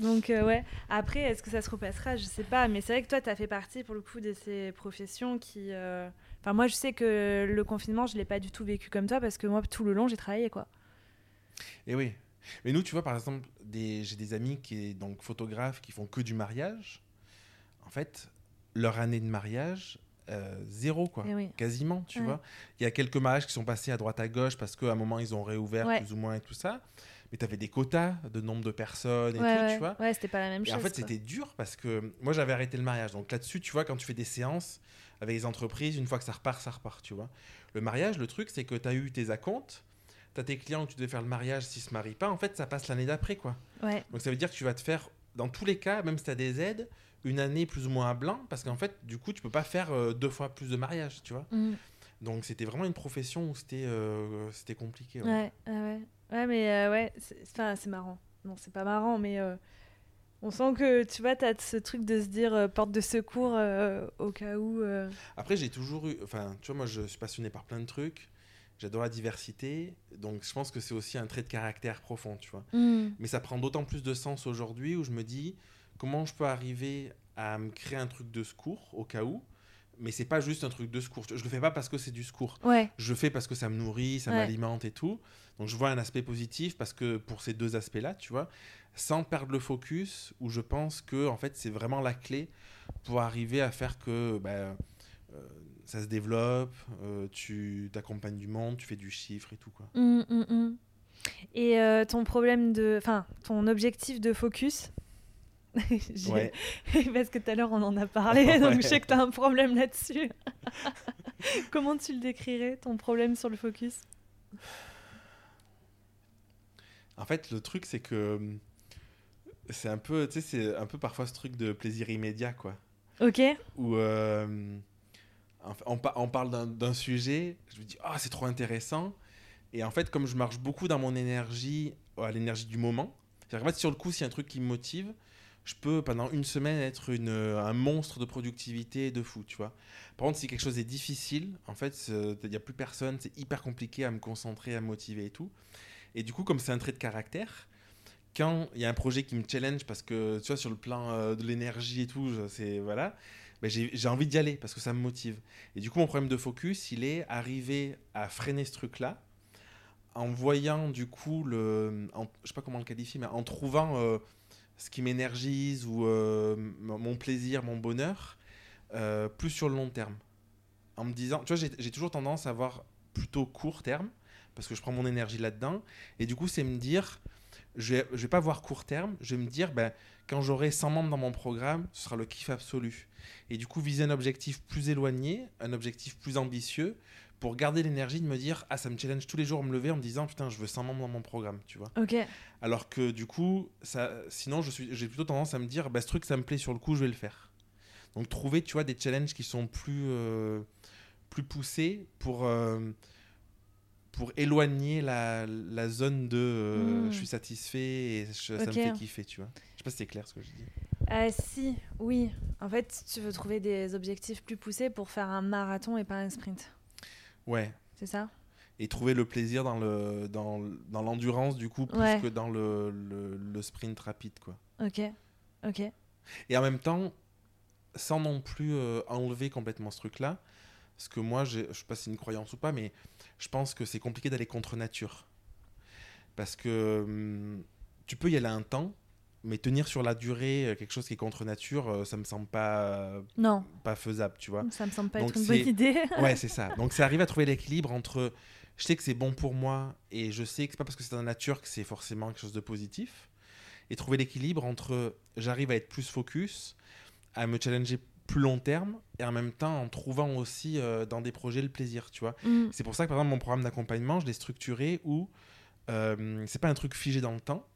Donc ouais, après est-ce que ça se repassera, je sais pas, mais c'est vrai que toi tu as fait partie pour le coup de ces professions qui enfin moi je sais que le confinement, je l'ai pas du tout vécu comme toi parce que moi tout le long, j'ai travaillé quoi. Et oui. Mais nous, tu vois, par exemple, des... j'ai des amis qui donc photographes qui font que du mariage. En fait, leur année de mariage, euh, zéro, quoi. Eh oui. Quasiment, tu Ouais. vois. Il y a quelques mariages qui sont passés à droite à gauche parce qu'à un moment, ils ont réouvert Ouais. plus ou moins et tout ça. Mais tu avais des quotas de nombre de personnes et ouais, tout, ouais. tu vois. Ouais, c'était pas la même Et chose. en fait, c'était dur parce que moi, j'avais arrêté le mariage. Donc là-dessus, tu vois, quand tu fais des séances avec les entreprises, une fois que ça repart, ça repart, tu vois. Le mariage, le truc, c'est que tu as eu tes acomptes, tu as tes clients où tu devais faire le mariage s'ils se marient pas. En fait, ça passe l'année d'après, quoi. Ouais. Donc ça veut dire que tu vas te faire, dans tous les cas, même si tu as des aides, une année plus ou moins à blanc parce qu'en fait, du coup, tu peux pas faire euh, deux fois plus de mariages, tu vois. Mm. Donc c'était vraiment une profession où c'était euh, c'était compliqué. ouais. Ouais, ouais, mais euh, ouais, c'est marrant. Non, c'est pas marrant, mais on sent que, tu vois, t'as ce truc de se dire euh, porte de secours euh, au cas où. euh. Après, j'ai toujours eu. Enfin, tu vois, moi, je suis passionné par plein de trucs. J'adore la diversité. Donc, je pense que c'est aussi un trait de caractère profond, tu vois. Mm. Mais ça prend d'autant plus de sens aujourd'hui où je me dis comment je peux arriver à me créer un truc de secours au cas où. Mais c'est pas juste un truc de secours. Je le fais pas parce que c'est du secours. Ouais, Je le fais parce que ça me nourrit, ça Ouais. m'alimente et tout. Donc, je vois un aspect positif parce que pour ces deux aspects-là, tu vois, sans perdre le focus, où je pense que en fait, c'est vraiment la clé pour arriver à faire que ben, euh, ça se développe, euh, tu t'accompagnes du monde, tu fais du chiffre et tout quoi. Mm, mm, mm. Et euh, ton problème de. Enfin, ton objectif de focus. Ouais. Parce que tout à l'heure on en a parlé, Ouais. donc je sais que t'as un problème là-dessus. Comment tu le décrirais, ton problème sur le focus? En fait, le truc c'est que euh, c'est un peu, tu sais, c'est un peu parfois ce truc de plaisir immédiat quoi. Ok où euh, en on, pa- on parle d'un- sujet, je me dis ah c'est trop intéressant, et en fait comme je marche beaucoup dans mon énergie, à l'énergie du moment, c'est-à-dire fait sur le coup s'il y a un truc qui me motive, je peux pendant une semaine être une, un monstre de productivité de fou, tu vois. Par contre si quelque chose est difficile, en fait il n'y a plus personne, c'est hyper compliqué à me concentrer, à me motiver et tout. Et du coup comme c'est un trait de caractère, quand il y a un projet qui me challenge parce que tu vois sur le plan euh, de l'énergie et tout, c'est voilà, ben, j'ai envie d'y aller parce que ça me motive. Et du coup mon problème de focus, il est arrivé à freiner ce truc-là en voyant du coup le, en- je sais pas comment le qualifier, mais en trouvant euh, ce qui m'énergise ou euh, mon plaisir, mon bonheur, euh, plus sur le long terme. En me disant, tu vois, j'ai toujours tendance à avoir plutôt court terme parce que je prends mon énergie là-dedans. Et du coup, c'est me dire, je vais, je vais pas voir court terme, je vais me dire, ben, quand j'aurai 100 membres dans mon programme, ce sera le kiff absolu. Et du coup, viser un objectif plus éloigné, un objectif plus ambitieux, pour garder l'énergie de me dire, ah, ça me challenge tous les jours à me lever en me disant, putain, je veux 100 membres dans mon programme, tu vois. Ok. Alors que du coup, ça, sinon, je suis, j'ai plutôt tendance à me dire, bah, ce truc, ça me plaît sur le coup, je vais le faire. Donc, trouver, tu vois, des challenges qui sont plus, euh, plus poussés pour, euh, pour éloigner la, la zone de euh, Mm. je suis satisfait et je- ça me fait kiffer, tu vois. Je sais pas si c'est clair ce que je dis. Ah si, oui. En fait, tu veux trouver des objectifs plus poussés pour faire un marathon et pas un sprint. Ouais. C'est ça? Et trouver le plaisir dans le dans, dans l'endurance du coup plus Ouais. que dans le, le, le sprint rapide quoi. Ok. Ok. Et en même temps, sans non plus euh, enlever complètement ce truc-là, parce que moi, je sais pas si c'est une croyance ou pas, mais je pense que c'est compliqué d'aller contre nature. Parce que hum, tu peux y aller un temps, mais tenir sur la durée euh, quelque chose qui est contre nature, euh, ça me semble pas, Non, pas faisable, tu vois. ça me semble pas Donc être une bonne idée. Ouais, c'est ça. Donc c'est arriver à trouver l'équilibre entre je sais que c'est bon pour moi et je sais que c'est pas parce que c'est dans la nature que c'est forcément quelque chose de positif. Et trouver l'équilibre entre j'arrive à être plus focus, à me challenger plus long terme et en même temps en trouvant aussi euh, dans des projets le plaisir, tu vois. Mm. C'est pour ça que par exemple mon programme d'accompagnement, je l'ai structuré où euh, c'est pas un truc figé dans le temps.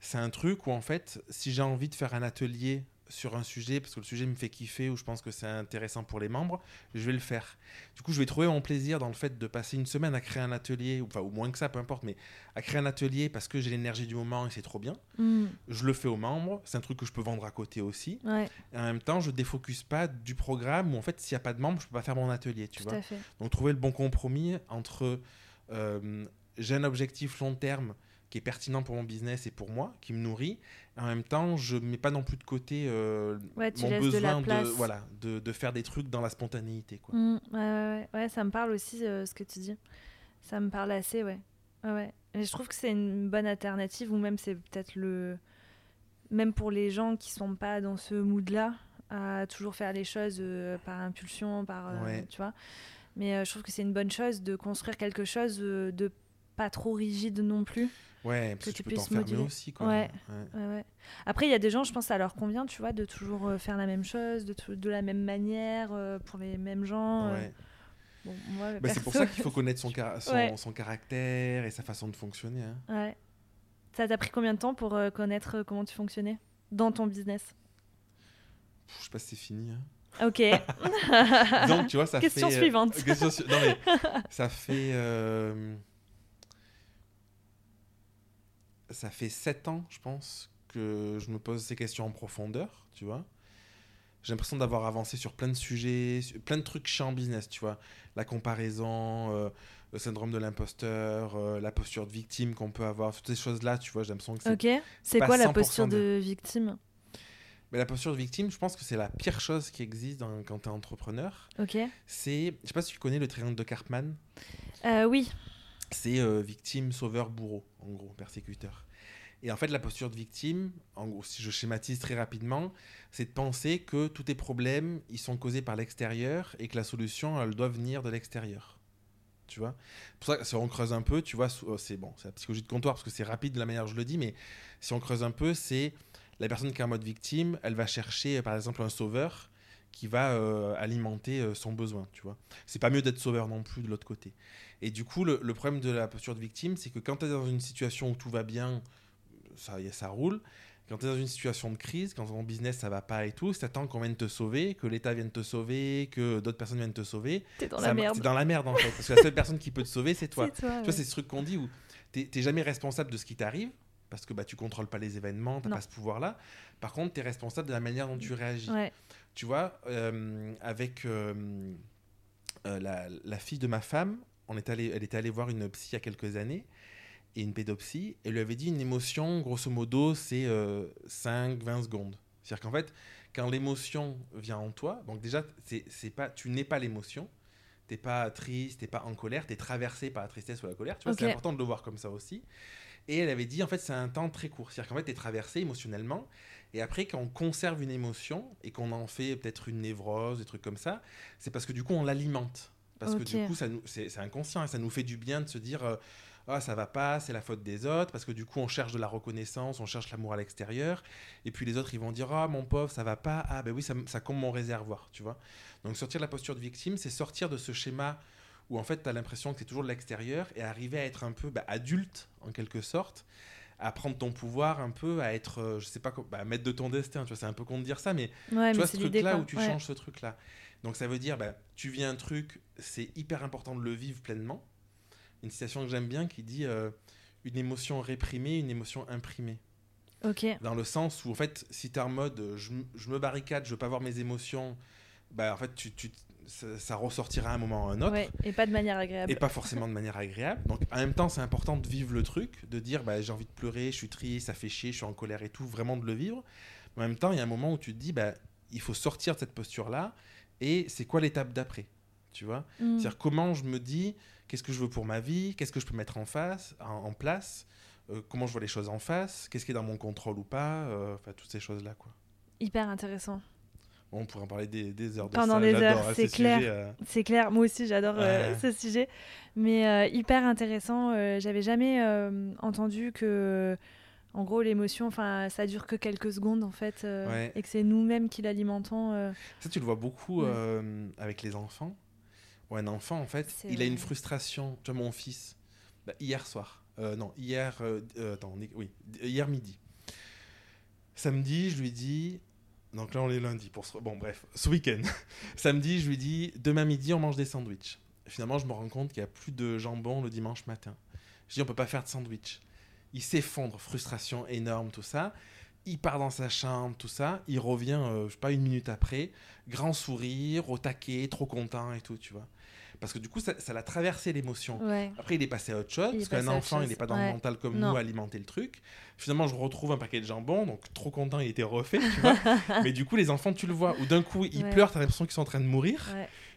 C'est un truc où en fait, si j'ai envie de faire un atelier sur un sujet parce que le sujet me fait kiffer ou je pense que c'est intéressant pour les membres, je vais le faire. Du coup, je vais trouver mon plaisir dans le fait de passer une semaine à créer un atelier, ou, enfin, ou moins que ça, peu importe, mais à créer un atelier parce que j'ai l'énergie du moment et c'est trop bien. Mm. Je le fais aux membres, c'est un truc que je peux vendre à côté aussi. Ouais, Et en même temps, je défocus pas du programme où en fait, s'il n'y a pas de membres, je peux pas faire mon atelier, tu tout vois. Donc trouver le bon compromis entre euh, j'ai un objectif long terme qui est pertinent pour mon business et pour moi, qui me nourrit. En même temps, je mets pas non plus de côté euh, Ouais, mon de besoin place. voilà, de, de faire des trucs dans la spontanéité. Quoi. Mm, ouais, ouais, ouais, ouais, ça me parle aussi euh, ce que tu dis. Ça me parle assez, ouais. Ouais. Et je trouve que c'est une bonne alternative, ou même c'est peut-être le. Même pour les gens qui sont pas dans ce mood-là, à toujours faire les choses euh, par impulsion, par. euh. Tu vois. Mais je trouve que c'est une bonne chose de construire quelque chose de pas trop rigide non plus. Ouais, parce Que que, tu peux puisses t'enfermer moduler. aussi. Quoi. Ouais. Ouais. Ouais, ouais. Après, il y a des gens, je pense, ça leur convient, tu vois, de toujours euh, faire la même chose, de, de la même manière, euh, pour les mêmes gens. euh. Bon, Bah, c'est pour ça qu'il faut connaître son, son, caractère et sa façon de fonctionner. hein. Ouais. Ça t'a pris combien de temps pour euh, connaître comment tu fonctionnais dans ton business? Pff, Je sais pas si c'est fini. hein. Ok. Donc, tu vois, ça Question fait. suivante. question su- Non, mais ça fait. Ça fait 7 ans, je pense, que je me pose ces questions en profondeur, tu vois. J'ai l'impression d'avoir avancé sur plein de sujets, sur plein de trucs chiants en business, tu vois. La comparaison, euh, le syndrome de l'imposteur, euh, la posture de victime qu'on peut avoir, toutes ces choses-là, tu vois, j'ai l'impression que c'est Ok. C'est quoi la 100% posture de victime? Mais la posture de victime, je pense que c'est la pire chose qui existe dans- quand tu es entrepreneur. Ok. C'est, je sais pas si tu connais le triangle de Karpman. Euh, oui. C'est euh, victime, sauveur, bourreau, en gros, persécuteur. Et en fait, la posture de victime, en gros, si je schématise très rapidement, c'est de penser que tous tes problèmes, ils sont causés par l'extérieur et que la solution, elle doit venir de l'extérieur. Tu vois? Pour ça, si on creuse un peu, tu vois, euh, c'est bon, c'est la psychologie de comptoir parce que c'est rapide de la manière dont je le dis, mais si on creuse un peu, c'est la personne qui est en mode victime, elle va chercher, euh, par exemple, un sauveur qui va euh, alimenter euh, son besoin, tu vois. C'est pas mieux d'être sauveur non plus de l'autre côté. Et du coup, le, le problème de la posture de victime, c'est que quand tu es dans une situation où tout va bien, ça, y est, ça roule. Quand tu es dans une situation de crise, quand ton business ça va pas et tout, si t'attends qu'on vienne te sauver, que l'État vienne te sauver, que d'autres personnes viennent te sauver, T'es dans ça la merde. t'es dans la merde en fait. Parce que la seule personne qui peut te sauver, c'est toi. Toi. Tu ouais. vois, c'est ce truc qu'on dit où t'es jamais responsable de ce qui t'arrive, parce que bah, tu contrôles pas les événements, t'as Non. pas ce pouvoir-là. Par contre, tu es responsable de la manière dont tu réagis. Ouais. Tu vois, euh, avec euh, euh, la, la fille de ma femme, on est allé, elle était allée voir une psy il y a quelques années, et une pédopsie, et lui avait dit une émotion, grosso modo, c'est 5-20 secondes. C'est-à-dire qu'en fait, quand l'émotion vient en toi, donc déjà, c'est pas, tu n'es pas l'émotion, t'es pas triste, t'es pas en colère, t'es traversé par la tristesse ou la colère, tu vois, c'est important de le voir comme ça aussi. Et elle avait dit, en fait, c'est un temps très court. C'est-à-dire qu'en fait, t'es traversé émotionnellement, et après, quand on conserve une émotion et qu'on en fait peut-être une névrose, des trucs comme ça, c'est parce que du coup, on l'alimente. Parce que du coup, ça nous- c'est c'est inconscient et ça nous fait du bien de se dire euh, Ah, ça va pas, c'est la faute des autres. Parce que du coup, on cherche de la reconnaissance, on cherche l'amour à l'extérieur. Et puis les autres, ils vont dire Ah, mon pauvre, ça va pas. Ah, ben oui, ça, ça comble mon réservoir, tu vois. Donc, sortir de la posture de victime, c'est sortir de ce schéma où en fait, tu as l'impression que es toujours de l'extérieur et arriver à être un peu bah, adulte, en quelque sorte à prendre ton pouvoir un peu, à être, euh, je sais pas, bah, maître de ton destin, tu vois, c'est un peu con de dire ça, mais Ouais, tu vois ce truc-là où tu Ouais. changes ce truc-là. Donc ça veut dire, bah, tu vis un truc, c'est hyper important de le vivre pleinement. Une citation que j'aime bien qui dit euh, une émotion réprimée, une émotion imprimée. Ok. Dans le sens où, en fait, si tu es en mode je, je me barricade, je veux pas voir mes émotions, bah, en fait, tu, tu- ça, ça ressortira à un moment ou à un autre. Ouais. Et pas de manière agréable. Et pas forcément de manière agréable. Donc en même temps, c'est important de vivre le truc, de dire bah, j'ai envie de pleurer, je suis triste, ça fait chier, je suis en colère et tout, vraiment de le vivre. Mais en même temps, il y a un moment où tu te dis bah, il faut sortir de cette posture-là et c'est quoi l'étape d'après Tu vois? Mm. C'est-à-dire comment je me dis qu'est-ce que je veux pour ma vie, qu'est-ce que je peux mettre en face, en, en place, euh, comment je vois les choses en face, qu'est-ce qui est dans mon contrôle ou pas, euh, enfin toutes ces choses-là quoi. Hyper intéressant. On pourrait en parler des, des heures de Pendant ça, des heures, hein, c'est ces clair. euh, C'est clair, moi aussi j'adore euh, Ouais. ce sujet, mais euh, hyper intéressant. J'avais jamais entendu que, en gros, l'émotion, enfin, ça dure que quelques secondes en fait, Ouais. et que c'est nous-mêmes qui l'alimentons. Ça, tu le vois beaucoup Ouais. avec les enfants. Ou un enfant, en fait, il a une frustration. Tu vois, mon fils, bah, hier soir, non, hier, attends, est- oui, hier midi. Samedi, je lui dis, Donc là, on est lundi. Pour ce... Bon, bref, ce week-end. Samedi, je lui dis demain midi, on mange des sandwichs. Finalement, je me rends compte qu'il n'y a plus de jambon le dimanche matin. Je dis on peut pas faire de sandwich. Il s'effondre, frustration énorme, tout ça. Il part dans sa chambre, tout ça. Il revient, euh, je sais pas, une minute après, grand sourire, au taquet, trop content et tout, tu vois. Parce que du coup, ça ça l'a traversé l'émotion. Ouais. Après, il est passé à autre chose, Il parce qu'un enfant, il n'est pas dans Ouais. le mental comme Non. nous, à alimenter le truc. Finalement, je retrouve un paquet de jambon, donc trop content, il était refait, tu vois. Mais du coup, les enfants, tu le vois, ou d'un coup, ils Ouais. pleurent, t'as l'impression qu'ils sont en train de mourir.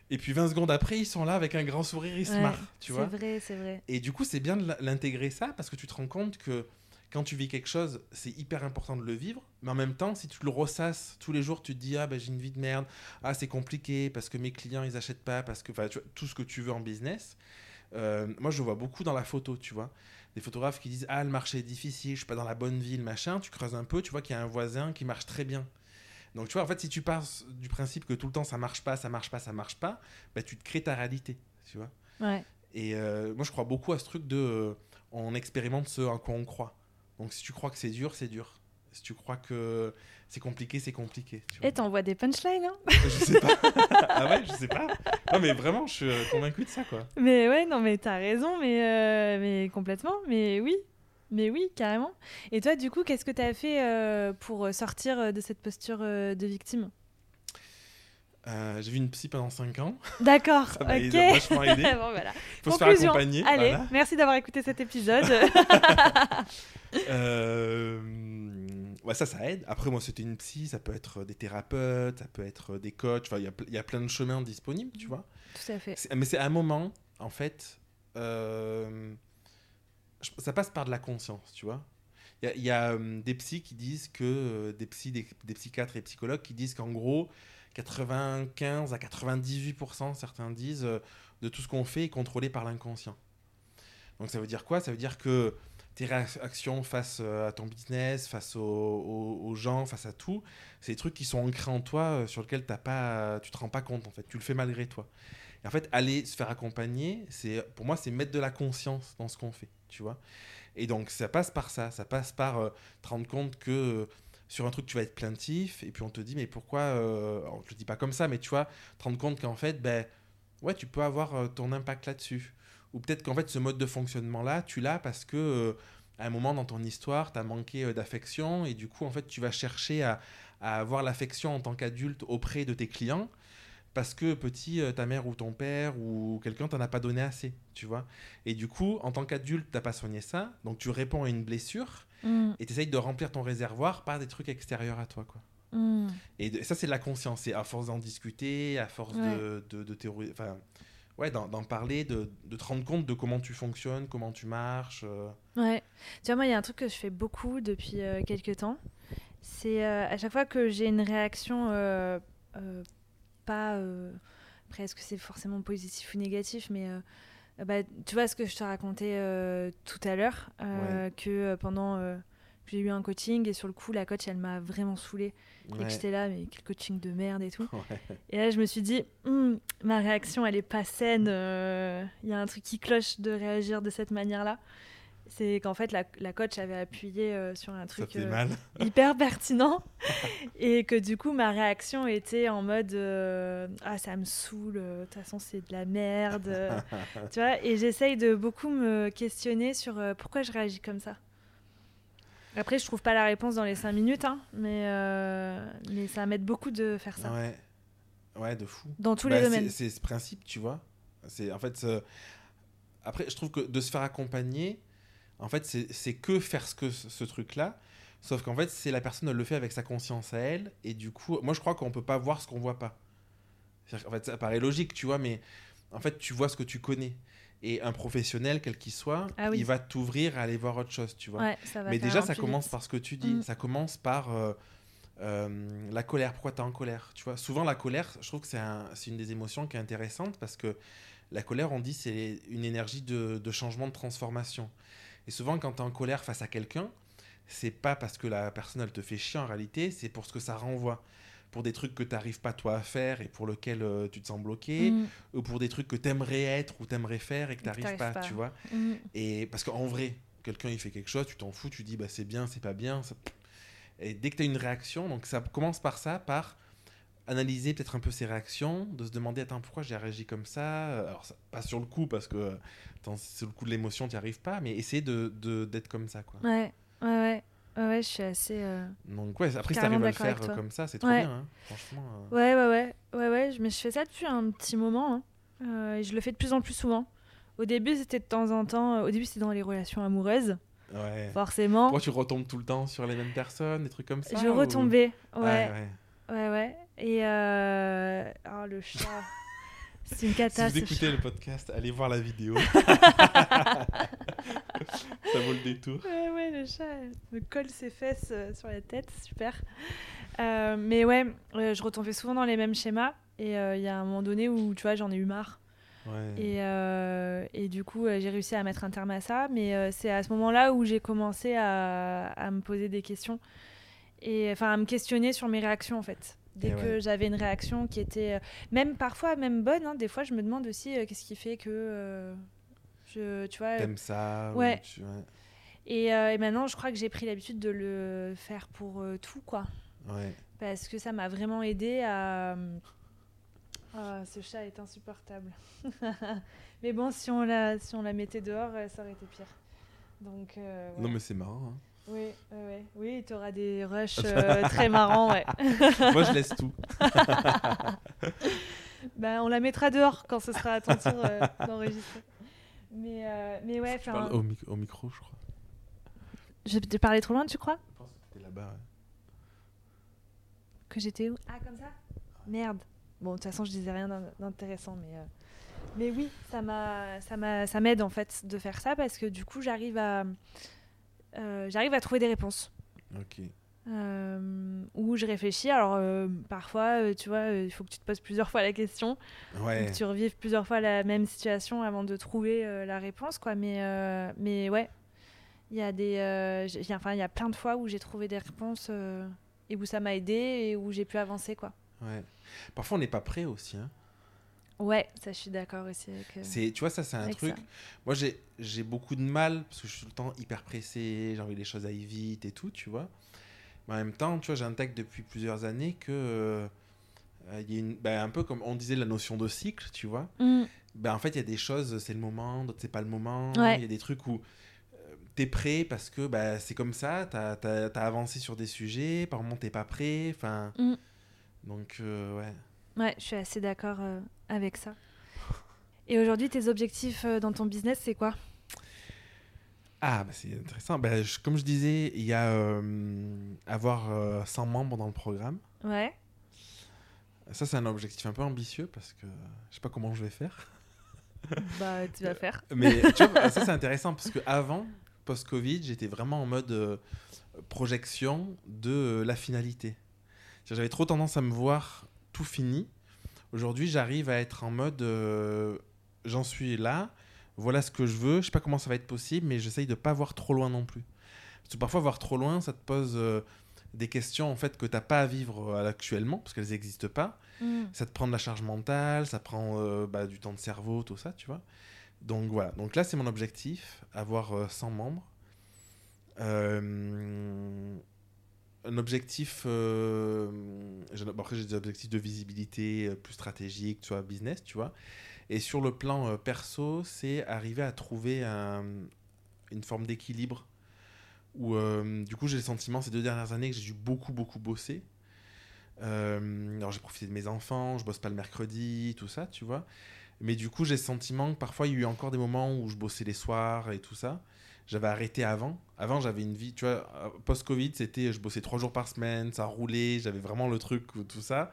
Et puis 20 secondes après, ils sont là avec un grand sourire, ils se marrent, tu vois. C'est vrai, c'est vrai. Et du coup, c'est bien de l'intégrer ça, parce que tu te rends compte que quand tu vis quelque chose, c'est hyper important de le vivre. Mais en même temps, si tu le ressasses tous les jours, tu te dis Ah, ben, j'ai une vie de merde. Ah, c'est compliqué parce que mes clients, ils achètent pas. Parce que, enfin, tout ce que tu veux en business. Euh, moi, je vois beaucoup dans la photo, tu vois. Des photographes qui disent Ah, le marché est difficile, je suis pas dans la bonne ville, machin. Tu creuses un peu, tu vois qu'il y a un voisin qui marche très bien. Donc, tu vois, en fait, si tu pars du principe que tout le temps ça marche pas, ça marche pas, ça marche pas, bah, tu te crées ta réalité, tu vois. Ouais. Et euh, moi, je crois beaucoup à ce truc de. euh, on expérimente ce en quoi on croit. Donc, si tu crois que c'est dur, c'est dur. Si tu crois que c'est compliqué, c'est compliqué. tu. Et t'envoies des punchlines, hein Je sais pas. ah ouais, je sais pas. Non, mais vraiment, je suis euh, convaincu de ça, quoi. Mais ouais, non, mais t'as raison, mais, euh, mais complètement. Mais oui, mais oui, carrément. Et toi, du coup, qu'est-ce que t'as fait euh, pour sortir de cette posture de victime? Euh, j'ai vu une psy pendant 5 ans. D'accord, Ça m'a ok. aidé- vachement aidé. bon, voilà. Faut se faire Conclusion. accompagner. Allez, voilà. merci d'avoir écouté cet épisode. Euh, ouais, ça, ça aide. Après, moi, c'était une psy. Ça peut être des thérapeutes, ça peut être des coachs. Enfin, il y a y a plein de chemins disponibles, tu vois. Tout à fait. C'est- Mais c'est un moment, en fait, euh, ça passe par de la conscience, tu vois. Il y a, il y a, euh, des psys qui disent que, des, psys, des, des psychiatres et psychologues qui disent qu'en gros, 95 à 98%, certains disent, euh, de tout ce qu'on fait est contrôlé par l'inconscient. Donc ça veut dire quoi? Ça veut dire que tes réactions face euh, à ton business, face aux, gens, face à tout, c'est des trucs qui sont ancrés en toi, euh, sur lesquels t'as pas, tu te rends pas compte en fait. Tu le fais malgré toi. Et en fait, aller se faire accompagner, c'est pour moi, c'est mettre de la conscience dans ce qu'on fait, tu vois? Et donc, ça passe par ça. Ça passe par te rendre compte que sur un truc, tu vas être plaintif, et puis on te dit, mais pourquoi euh, alors, Je le dis pas comme ça, mais tu vois, te rendre compte qu'en fait, ben, ouais, tu peux avoir euh, ton impact là-dessus. Ou peut-être qu'en fait, ce mode de fonctionnement-là, tu l'as parce que. euh, à un moment dans ton histoire, tu as manqué euh, d'affection et du coup, en fait, tu vas chercher à, à avoir l'affection en tant qu'adulte auprès de tes clients parce que petit, euh, ta mère ou ton père ou quelqu'un t'en a pas donné assez, tu vois. Et du coup, en tant qu'adulte, t'as pas soigné ça, donc tu réponds à une blessure Mm, et tu essayes de remplir ton réservoir par des trucs extérieurs à toi, quoi. mm. Et de- ça, c'est de la conscience. C'est à force d'en discuter, à force de, de, de théorie- enfin, ouais, d'en parler, de, de te rendre compte de comment tu fonctionnes, comment tu marches. euh. Ouais. Tu vois, moi, il y a un truc que je fais beaucoup depuis euh, quelques temps. C'est euh, à chaque fois que j'ai une réaction euh, pas. euh, après, est-ce que c'est forcément positif ou négatif Mais euh, euh, bah, tu vois ce que je te racontais euh, tout à l'heure euh, Que euh, pendant. euh, j'ai eu un coaching et sur le coup, la coach, elle m'a vraiment saoulée. Et Ouais. que j'étais là, mais quel coaching de merde et tout. Ouais. Et là, je me suis dit, Hum, ma réaction, elle est pas saine. euh, Il y a un truc qui cloche de réagir de cette manière-là. C'est qu'en fait, la, la coach avait appuyé euh, sur un truc euh, hyper pertinent. et que du coup, ma réaction était en mode euh, Ah, ça me saoule, de toute façon, c'est de la merde. tu vois Et j'essaye de beaucoup me questionner sur pourquoi je réagis comme ça. Après, je trouve pas la réponse dans les 5 minutes, hein, mais, mais ça m'aide beaucoup de faire ça. Ouais. Ouais, de fou. Dans tous Bah, les c'est- domaines. C'est ce principe, tu vois. C'est en fait. Après, je trouve que de se faire accompagner, en fait, c'est que faire ce, que, ce truc-là. Sauf qu'en fait, c'est la personne, elle le fait avec sa conscience à elle. Et du coup, moi, je crois qu'on peut pas voir ce qu'on voit pas. Qu'en fait, ça paraît logique, tu vois, mais en fait, tu vois ce que tu connais. Et un professionnel, quel qu'il soit, Ah oui. il va t'ouvrir à aller voir autre chose, tu vois. Ouais, Mais déjà, ça commence vite. par ce que tu dis. Mm. Ça commence par euh, euh, la colère. Pourquoi tu es en colère Tu vois, souvent la colère, je trouve que c'est un- c'est une des émotions qui est intéressante parce que la colère, on dit, c'est une énergie de, de changement, de transformation. Et souvent, quand tu es en colère face à quelqu'un, c'est pas parce que la personne, elle te fait chier en réalité, c'est pour ce que ça renvoie. Pour des trucs que tu n'arrives pas toi à faire et pour lesquels euh, tu te sens bloqué, Mm, ou pour des trucs que tu aimerais être ou tu aimerais faire et que t'arrives pas, pas. tu vois. mm. Et parce qu'en vrai, quelqu'un il fait quelque chose, tu t'en fous, tu dis bah c'est bien, c'est pas bien. ça- Et dès que tu as une réaction, donc ça commence par ça, par analyser peut-être un peu ses réactions, de se demander attends pourquoi j'ai réagi comme ça? Alors ça, pas sur le coup parce que attends, sur le coup de l'émotion tu n'y arrives pas, mais essayer de d'être comme ça quoi. Ouais, ouais, ouais. Ouais, je suis assez. euh, Donc ouais, après si t'arrives à le faire comme ça, c'est trop Ouais. bien, hein. franchement. euh. Ouais, ouais, ouais, ouais, ouais. Mais je fais ça depuis un petit moment. hein. Euh, et je le fais de plus en plus souvent. Au début, c'était de temps en temps. Au début, c'était dans les relations amoureuses, Ouais. forcément. Pourquoi tu retombes tout le temps sur les mêmes personnes, des trucs comme ça je ou- retombais. Ouais, ouais. ouais, ouais. Et euh... oh, le chat. C'est une cata. Si vous écoutez chat. le podcast, allez voir la vidéo. ça vaut le détour. Ouais, ouais, le chat me colle ses fesses euh, sur la tête, super. Euh, mais ouais, je retombais souvent dans les mêmes schémas. Et euh, il y a un moment donné où, tu vois, j'en ai eu marre. Ouais. Et, euh, et du coup, j'ai réussi à mettre un terme à ça. Mais c'est à ce moment-là où j'ai commencé à, à me poser des questions. Et enfin, à me questionner sur mes réactions, en fait. Dès Et que ouais. j'avais une réaction qui était, euh, même parfois, même bonne, hein, des fois, je me demande aussi euh, qu'est-ce qui fait que. euh, je, tu vois, T'aimes ça ou ouais. tu- ouais. et, euh, et maintenant, je crois que j'ai pris l'habitude de le faire pour tout, quoi. Ouais. Parce que ça m'a vraiment aidé à. Ah, ce chat est insupportable. mais bon, si on, la, si on la mettait dehors, ça aurait été pire. Donc, Non mais c'est marrant. Oui, ouais, oui, tu auras des rushs euh, très marrants, ouais. Moi je laisse tout. Bah, on la mettra dehors quand ce sera à ton tour euh, d'enregistrer. Mais, euh, mais ouais, au, mic- au micro, je crois. je t'ai parlé trop loin, tu crois? Je pense que t'es là-bas. ouais. Que j'étais où? Ah, comme ça? Merde. Bon, de toute façon, je disais rien d'in- d'intéressant, mais, euh, mais oui, ça m'a, ça m'a, ça m'aide en fait de faire ça parce que du coup, j'arrive à, j'arrive à trouver des réponses. Ok. Euh, où je réfléchis. Alors, euh, parfois, euh, tu vois, euh, il faut que tu te poses plusieurs fois la question, Ouais. que tu revives plusieurs fois la même situation avant de trouver euh, la réponse, quoi. Mais, euh, mais ouais, il y a des, euh, enfin, il y a plein de fois où j'ai trouvé des réponses euh, et où ça m'a aidé et où j'ai pu avancer, quoi. ouais. Parfois on n'est pas prêt aussi. Hein. Ouais, ça, je suis d'accord aussi avec. euh, C'est, tu vois, ça c'est un truc. ça. Moi j'ai, j'ai beaucoup de mal parce que je suis tout le temps hyper pressé, j'ai envie que les choses aillent vite et tout, tu vois. Mais en même temps, tu vois, j'intègre depuis plusieurs années que. euh, y a une, ben, un peu comme on disait la notion de cycle, tu vois. Mm, Ben, en fait, il y a des choses, c'est le moment, d'autres, c'est pas le moment. Il Ouais. y a des trucs où euh, t'es prêt parce que bah, c'est comme ça, t'as as, avancé sur des sujets, par moment t'es pas prêt. Enfin, Mm. donc, euh, ouais. ouais, je suis assez d'accord avec ça. Et aujourd'hui, tes objectifs euh, dans ton business, c'est quoi? Ah, bah, c'est intéressant. Je- comme je disais, il y a euh, avoir euh, 100 membres dans le programme. Ouais. Ça, c'est un objectif un peu ambitieux parce que je sais pas comment je vais faire. bah, tu vas faire. Mais tu vois, ça, c'est intéressant parce que avant, post-Covid, j'étais vraiment en mode euh, projection de euh, la finalité. J'avais trop tendance à me voir tout fini. Aujourd'hui, j'arrive à être en mode euh, j'en suis là, voilà ce que je veux, je sais pas comment ça va être possible, mais j'essaye de pas voir trop loin non plus. Parce que parfois, voir trop loin, ça te pose euh, des questions en fait que t'as pas à vivre euh, actuellement, parce qu'elles n'existent pas Mm. ça te prend de la charge mentale, ça prend bah, du temps de cerveau, tout ça, tu vois. Donc voilà, donc là c'est mon objectif, avoir euh, 100 membres. Un objectif, euh, après j'ai des objectifs de visibilité euh, plus stratégiques, tu vois, business, tu vois. Et sur le plan euh, perso, c'est arriver à trouver un- une forme d'équilibre où du coup j'ai le sentiment ces deux dernières années que j'ai dû beaucoup beaucoup bosser. Alors j'ai profité de mes enfants, je bosse pas le mercredi, tout ça, tu vois. Mais du coup j'ai le sentiment que parfois il y a eu encore des moments où je bossais les soirs et tout ça. J'avais arrêté avant. Avant j'avais une vie, tu vois, euh, post-Covid c'était je bossais trois jours par semaine, ça roulait, j'avais vraiment le truc, tout ça.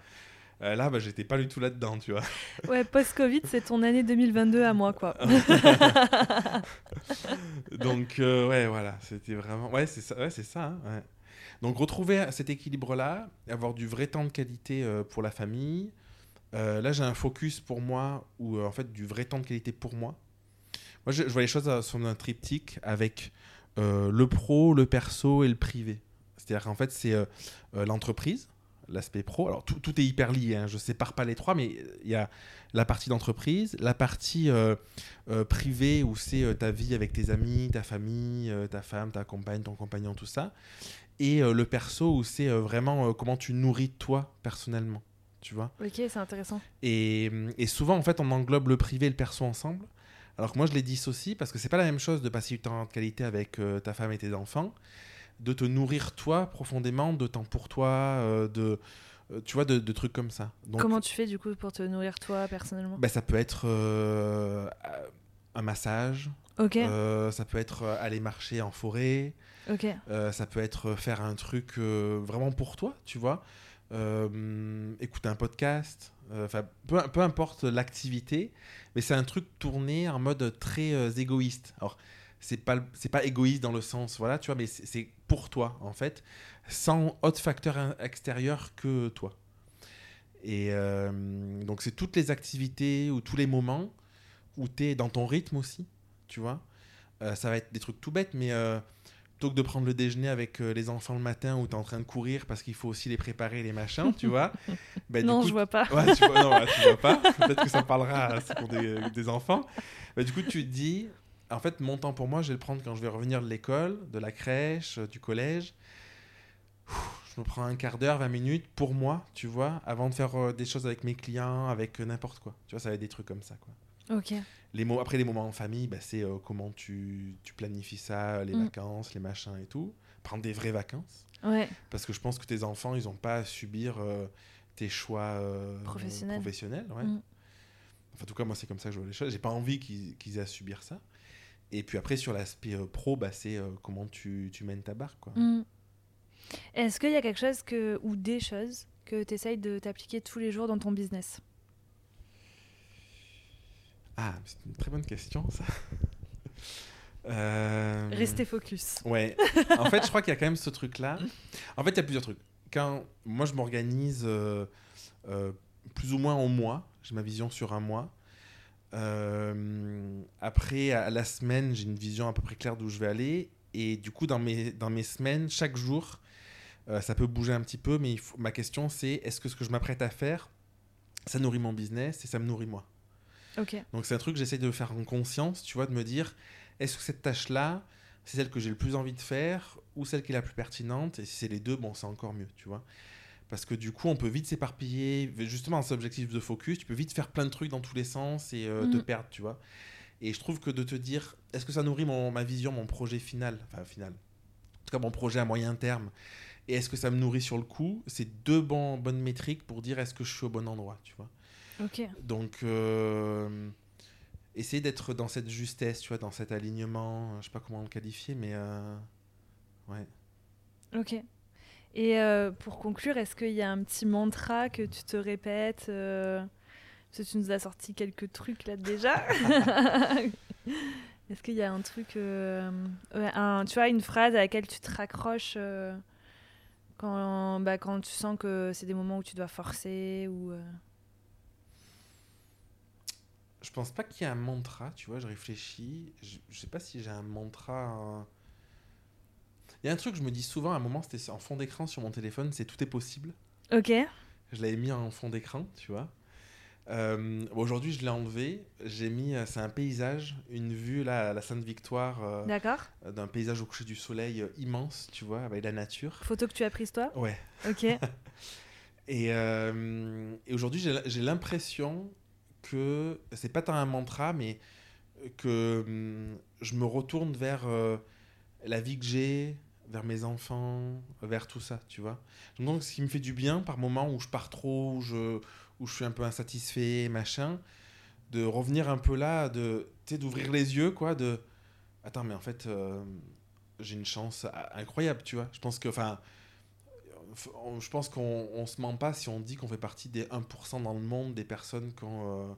Euh, là bah, j'étais pas du tout là-dedans, tu vois. Ouais, post-Covid, c'est ton année 2022 à moi, quoi. Donc euh, ouais voilà, c'était vraiment ouais c'est ça ouais, c'est ça hein, ouais. Donc retrouver cet équilibre là, avoir du vrai temps de qualité euh, pour la famille. Là j'ai un focus pour moi ou en fait du vrai temps de qualité pour moi. Moi je, je vois les choses euh, sur un triptyque avec euh, le pro, le perso et le privé. C'est-à-dire qu'en fait c'est euh, l'entreprise, l'aspect pro. Alors tout, tout est hyper lié, hein, je sépare pas les trois, mais il y a la partie d'entreprise, la partie euh, privée où c'est ta vie avec tes amis, ta famille, ta femme, ta compagne, ton compagnon, tout ça. et le perso où c'est vraiment comment tu nourris toi personnellement, tu vois. Ok, c'est intéressant. Et, et souvent, en fait, on englobe le privé et le perso ensemble. Alors que moi, je les dissocie parce que c'est pas la même chose de passer du temps de qualité avec euh, ta femme et tes enfants, de te nourrir toi profondément, de temps pour toi, euh, de, euh, tu vois, de, de trucs comme ça. Donc, Comment tu fais du coup pour te nourrir toi personnellement? Bah, ça peut être euh, un massage, Ok, euh, ça peut être aller marcher en forêt, ok. euh, ça peut être faire un truc vraiment pour toi, tu vois. Écouter un podcast, enfin peu, peu importe l'activité, mais c'est un truc tourné en mode très euh, égoïste. Alors c'est pas c'est pas égoïste dans le sens voilà, tu vois, mais c'est pour toi en fait, sans autre facteur extérieur que toi. Et euh, donc c'est toutes les activités ou tous les moments où tu es dans ton rythme aussi, tu vois. Euh, ça va être des trucs tout bêtes, mais euh, plutôt que de prendre le déjeuner avec euh, les enfants le matin où tu es en train de courir parce qu'il faut aussi les préparer, les machins, tu vois. bah, du non, coup, je vois pas. Ouais, tu vois, non, ouais, tu vois pas. Peut-être que ça parlera à ceux qui ont des, des enfants. Bah, du coup, tu te dis, en fait, mon temps pour moi, je vais le prendre quand je vais revenir de l'école, de la crèche, euh, du collège. Je me prends un quart d'heure, 20 minutes pour moi, tu vois, avant de faire euh, des choses avec mes clients, avec euh, n'importe quoi. Tu vois, ça va être des trucs comme ça, quoi. Ok. Les mots, après, les moments en famille, bah, c'est euh, comment tu, tu planifies ça, les Mm. vacances, les machins et tout. Prendre des vraies vacances. Ouais. Parce que je pense que tes enfants, ils n'ont pas à subir euh, tes choix euh, Professionnels. professionnels, ouais. Mm. Enfin, en tout cas, moi, c'est comme ça que je vois les choses. J'ai pas envie qu'ils aient à subir ça. Et puis après, sur l'aspect pro, bah, c'est comment tu, tu mènes ta barque, quoi. Mm. Est-ce qu'il y a quelque chose que, ou des choses que tu essayes de t'appliquer tous les jours dans ton business? Ah, c'est une très bonne question, ça. Euh, Rester focus. Ouais. En fait, je crois qu'il y a quand même ce truc-là. En fait, il y a plusieurs trucs. Quand moi, je m'organise euh, euh, plus ou moins en mois, j'ai ma vision sur un mois. Euh, après, à la semaine, j'ai une vision à peu près claire d'où je vais aller. Et du coup, dans mes, dans mes semaines, chaque jour, euh, ça peut bouger un petit peu. Mais il faut- ma question, c'est est-ce que ce que je m'apprête à faire, ça nourrit mon business et ça me nourrit moi? Donc c'est un truc que j'essaie de faire en conscience, tu vois, de me dire, est-ce que cette tâche-là, c'est celle que j'ai le plus envie de faire ou celle qui est la plus pertinente? Et si c'est les deux, bon, c'est encore mieux, tu vois. Parce que du coup, on peut vite s'éparpiller, justement, cet objectif de focus, tu peux vite faire plein de trucs dans tous les sens et euh, te Mhm. perdre, tu vois. Et je trouve que de te dire, est-ce que ça nourrit mon, ma vision, mon projet final, enfin final, en tout cas mon projet à moyen terme, et est-ce que ça me nourrit sur le coup? C'est deux bons, bonnes métriques pour dire est-ce que je suis au bon endroit, tu vois. Donc, euh, essayer d'être dans cette justesse, tu vois, dans cet alignement, euh, je sais pas comment le qualifier, mais euh, ouais. Ok. Et euh, pour conclure, est-ce qu'il y a un petit mantra que tu te répètes Parce que tu nous as sorti quelques trucs là déjà. est-ce qu'il y a un truc, un, tu vois, une phrase à laquelle tu te raccroches quand, bah, quand tu sens que c'est des moments où tu dois forcer ou Je pense pas qu'il y ait un mantra, tu vois, je réfléchis, je, je sais pas si j'ai un mantra. Il y a un truc que je me dis souvent, à un moment, c'était en fond d'écran sur mon téléphone, c'est tout est possible. Ok. Je l'avais mis en fond d'écran, tu vois. Euh, Aujourd'hui, je l'ai enlevé. J'ai mis, euh, c'est un paysage, une vue là à la Sainte-Victoire, euh, D'accord. d'un paysage au coucher du soleil euh, immense, tu vois, avec la nature. Photo que tu as prise toi? Ouais. Ok. Et, et aujourd'hui, j'ai l'impression que c'est pas tant un mantra, mais que hum, je me retourne vers euh, la vie que j'ai, vers mes enfants, vers tout ça, tu vois. Donc, ce qui me fait du bien par moments où je pars trop, où je, où je suis un peu insatisfait, machin, de revenir un peu là, de, d'ouvrir les yeux, quoi, de attends, mais en fait, euh, j'ai une chance incroyable, tu vois. Je pense que, enfin, on- je pense qu'on on se ment pas si on dit qu'on fait partie des 1% dans le monde des personnes qui ont, euh,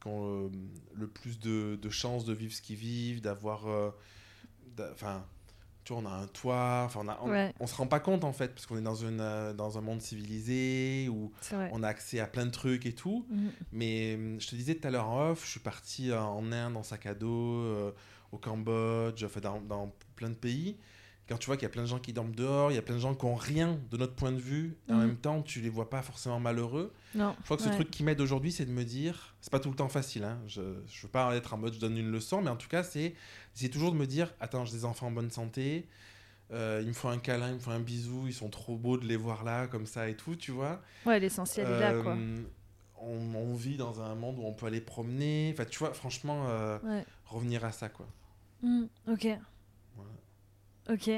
qui ont, euh, le plus de, de chances de vivre ce qu'ils vivent, d'avoir. euh, Enfin, tu vois, on a un toit, on, a- on, Ouais. on se rend pas compte en fait, parce qu'on est dans, une, dans un monde civilisé où on a accès à plein de trucs et tout. Mhm. Mais je te disais tout à l'heure en off, je suis parti en Inde en sac à dos, au Cambodge, enfin dans, dans plein de pays. Quand tu vois qu'il y a plein de gens qui dorment dehors, il y a plein de gens qui ont rien de notre point de vue, et en Mhm. même temps tu les vois pas forcément malheureux. Non. Je crois que ce truc qui m'aide aujourd'hui, c'est de me dire, c'est pas tout le temps facile, hein, je, je veux pas être en mode je donne une leçon, mais en tout cas, c'est toujours de me dire, attends, j'ai des enfants en bonne santé, Euh, ils me font un câlin, ils me font un bisou, ils sont trop beaux de les voir là, comme ça et tout, tu vois. Ouais, l'essentiel est là, quoi. Euh, On, on vit dans un monde où on peut aller promener. Enfin, tu vois, franchement, euh, Ouais. revenir à ça, quoi. Hmm, ok. Ok.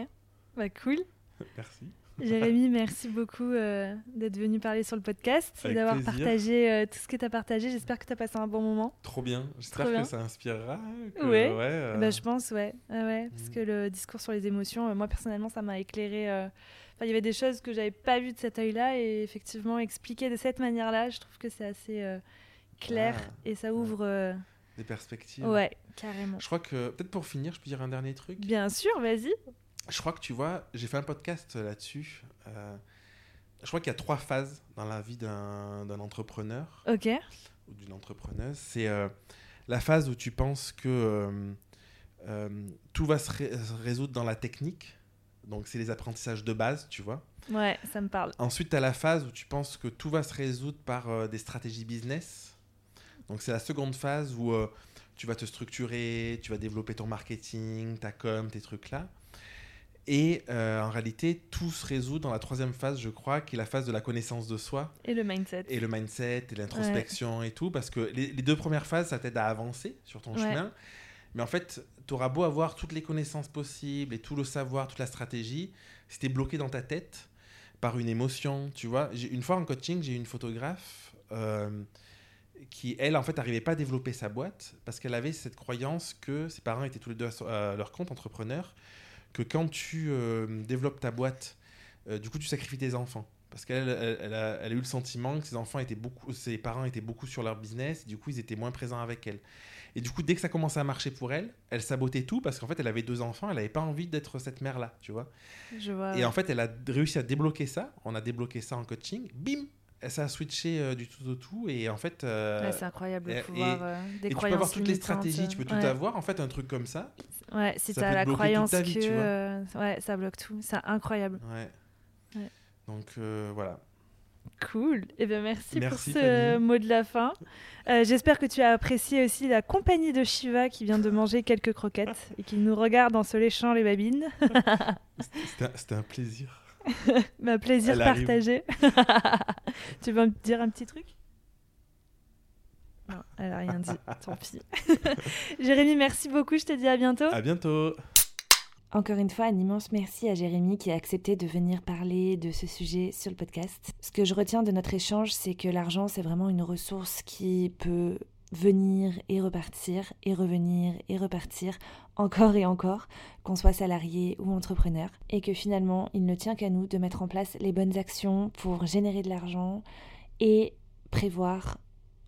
Bah, cool. Merci. Jérémy, merci beaucoup euh, d'être venu parler sur le podcast et d'avoir partagé euh, tout ce que tu as partagé. J'espère que tu as passé un bon moment. Trop bien. J'espère que ça inspirera. que- Ouais. euh, Bah, je pense, ouais. Ah ouais, Parce Mhm. que le discours sur les émotions, moi personnellement, ça m'a éclairé. Enfin, il y avait des choses que j'avais pas vues de cet œil-là et effectivement, expliquer de cette manière-là, je trouve que c'est assez clair Ah, et ça ouvre. Des perspectives. Ouais, carrément. Je crois que, peut-être pour finir, je peux dire un dernier truc. Bien sûr, vas-y. Je crois que tu vois, j'ai fait un podcast là-dessus. euh, je crois qu'il y a trois phases dans la vie d'un entrepreneur Ok. ou d'une entrepreneuse. C'est euh, la phase où tu penses que euh, tout va se, ré- se résoudre dans la technique. Donc, c'est les apprentissages de base, tu vois. Ouais, ça me parle. Ensuite, tu as la phase où tu penses que tout va se résoudre par des stratégies business. Donc, c'est la seconde phase où euh, tu vas te structurer, tu vas développer ton marketing, ta com, tes trucs là. Et euh, en réalité, tout se résout dans la troisième phase, je crois, qui est la phase de la connaissance de soi Et le mindset. et le mindset et l'introspection et tout. Parce que les, les deux premières phases, ça t'aide à avancer sur ton Ouais. chemin. Mais en fait, tu auras beau avoir toutes les connaissances possibles et tout le savoir, toute la stratégie, si t'es bloqué dans ta tête par une émotion, tu vois. Une fois en coaching, j'ai eu une photographe euh, qui, elle, en fait, n'arrivait pas à développer sa boîte parce qu'elle avait cette croyance que ses parents étaient tous les deux à leur compte entrepreneur, que quand tu euh, développes ta boîte, euh, du coup, tu sacrifies tes enfants. Parce qu'elle elle, elle a, elle a eu le sentiment que ses enfants étaient beaucoup, ses parents étaient beaucoup sur leur business, et du coup, ils étaient moins présents avec elle. Et du coup, dès que ça commençait à marcher pour elle, elle sabotait tout parce qu'en fait, elle avait deux enfants, elle n'avait pas envie d'être cette mère-là, tu vois. Je vois. Et en fait, elle a réussi à débloquer ça. On a débloqué ça en coaching. Bim Ça a switché euh, du tout au tout. Et en fait, euh, Ouais, c'est incroyable de et- pouvoir euh, des et tu peux avoir toutes les stratégies, tu peux tout ouais. avoir. En fait, un truc comme ça. Ouais, si Ça t'as la croyance ta vie, que tu euh, ouais, ça bloque tout, c'est incroyable. Ouais. Ouais. Donc voilà. Cool. Et bien merci, Merci, pour ce Fanny. mot de la fin. J'espère que tu as apprécié aussi la compagnie de Shiva qui vient de manger quelques croquettes et qui nous regarde en se léchant les babines. C'était un- C'était un plaisir. Ma plaisir Elle partagé. tu veux me dire un petit truc? Non, elle a rien dit. Tant pis. Jérémy, merci beaucoup. Je te dis à bientôt. À bientôt. Encore une fois, un immense merci à Jérémy qui a accepté de venir parler de ce sujet sur le podcast. Ce que je retiens de notre échange, c'est que l'argent, c'est vraiment une ressource qui peut venir et repartir, et revenir et repartir, encore et encore, qu'on soit salarié ou entrepreneur, et que finalement, il ne tient qu'à nous de mettre en place les bonnes actions pour générer de l'argent et prévoir,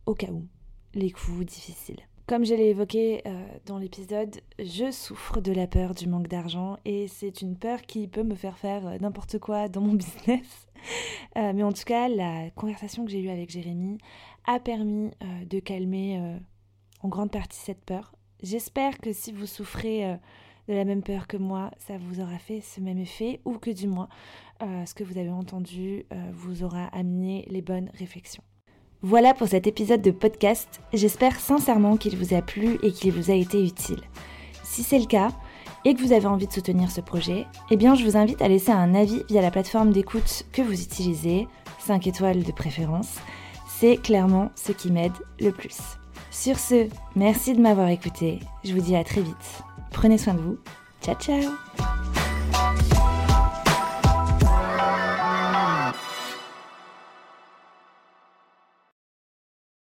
au cas où, les coups difficiles. Comme je l'ai évoqué euh, dans l'épisode, je souffre de la peur du manque d'argent et c'est une peur qui peut me faire faire euh, n'importe quoi dans mon business. Euh, mais en tout cas, la conversation que j'ai eue avec Jérémy a permis euh, de calmer euh, en grande partie cette peur. J'espère que si vous souffrez euh, de la même peur que moi, ça vous aura fait ce même effet ou que du moins ce que vous avez entendu vous aura amené les bonnes réflexions. Voilà pour cet épisode de podcast. J'espère sincèrement qu'il vous a plu et qu'il vous a été utile. Si c'est le cas et que vous avez envie de soutenir ce projet, eh bien je vous invite à laisser un avis via la plateforme d'écoute que vous utilisez, 5 étoiles de préférence c'est clairement ce qui m'aide le plus. Sur ce, merci de m'avoir écouté. Je vous dis à très vite. Prenez soin de vous. Ciao ciao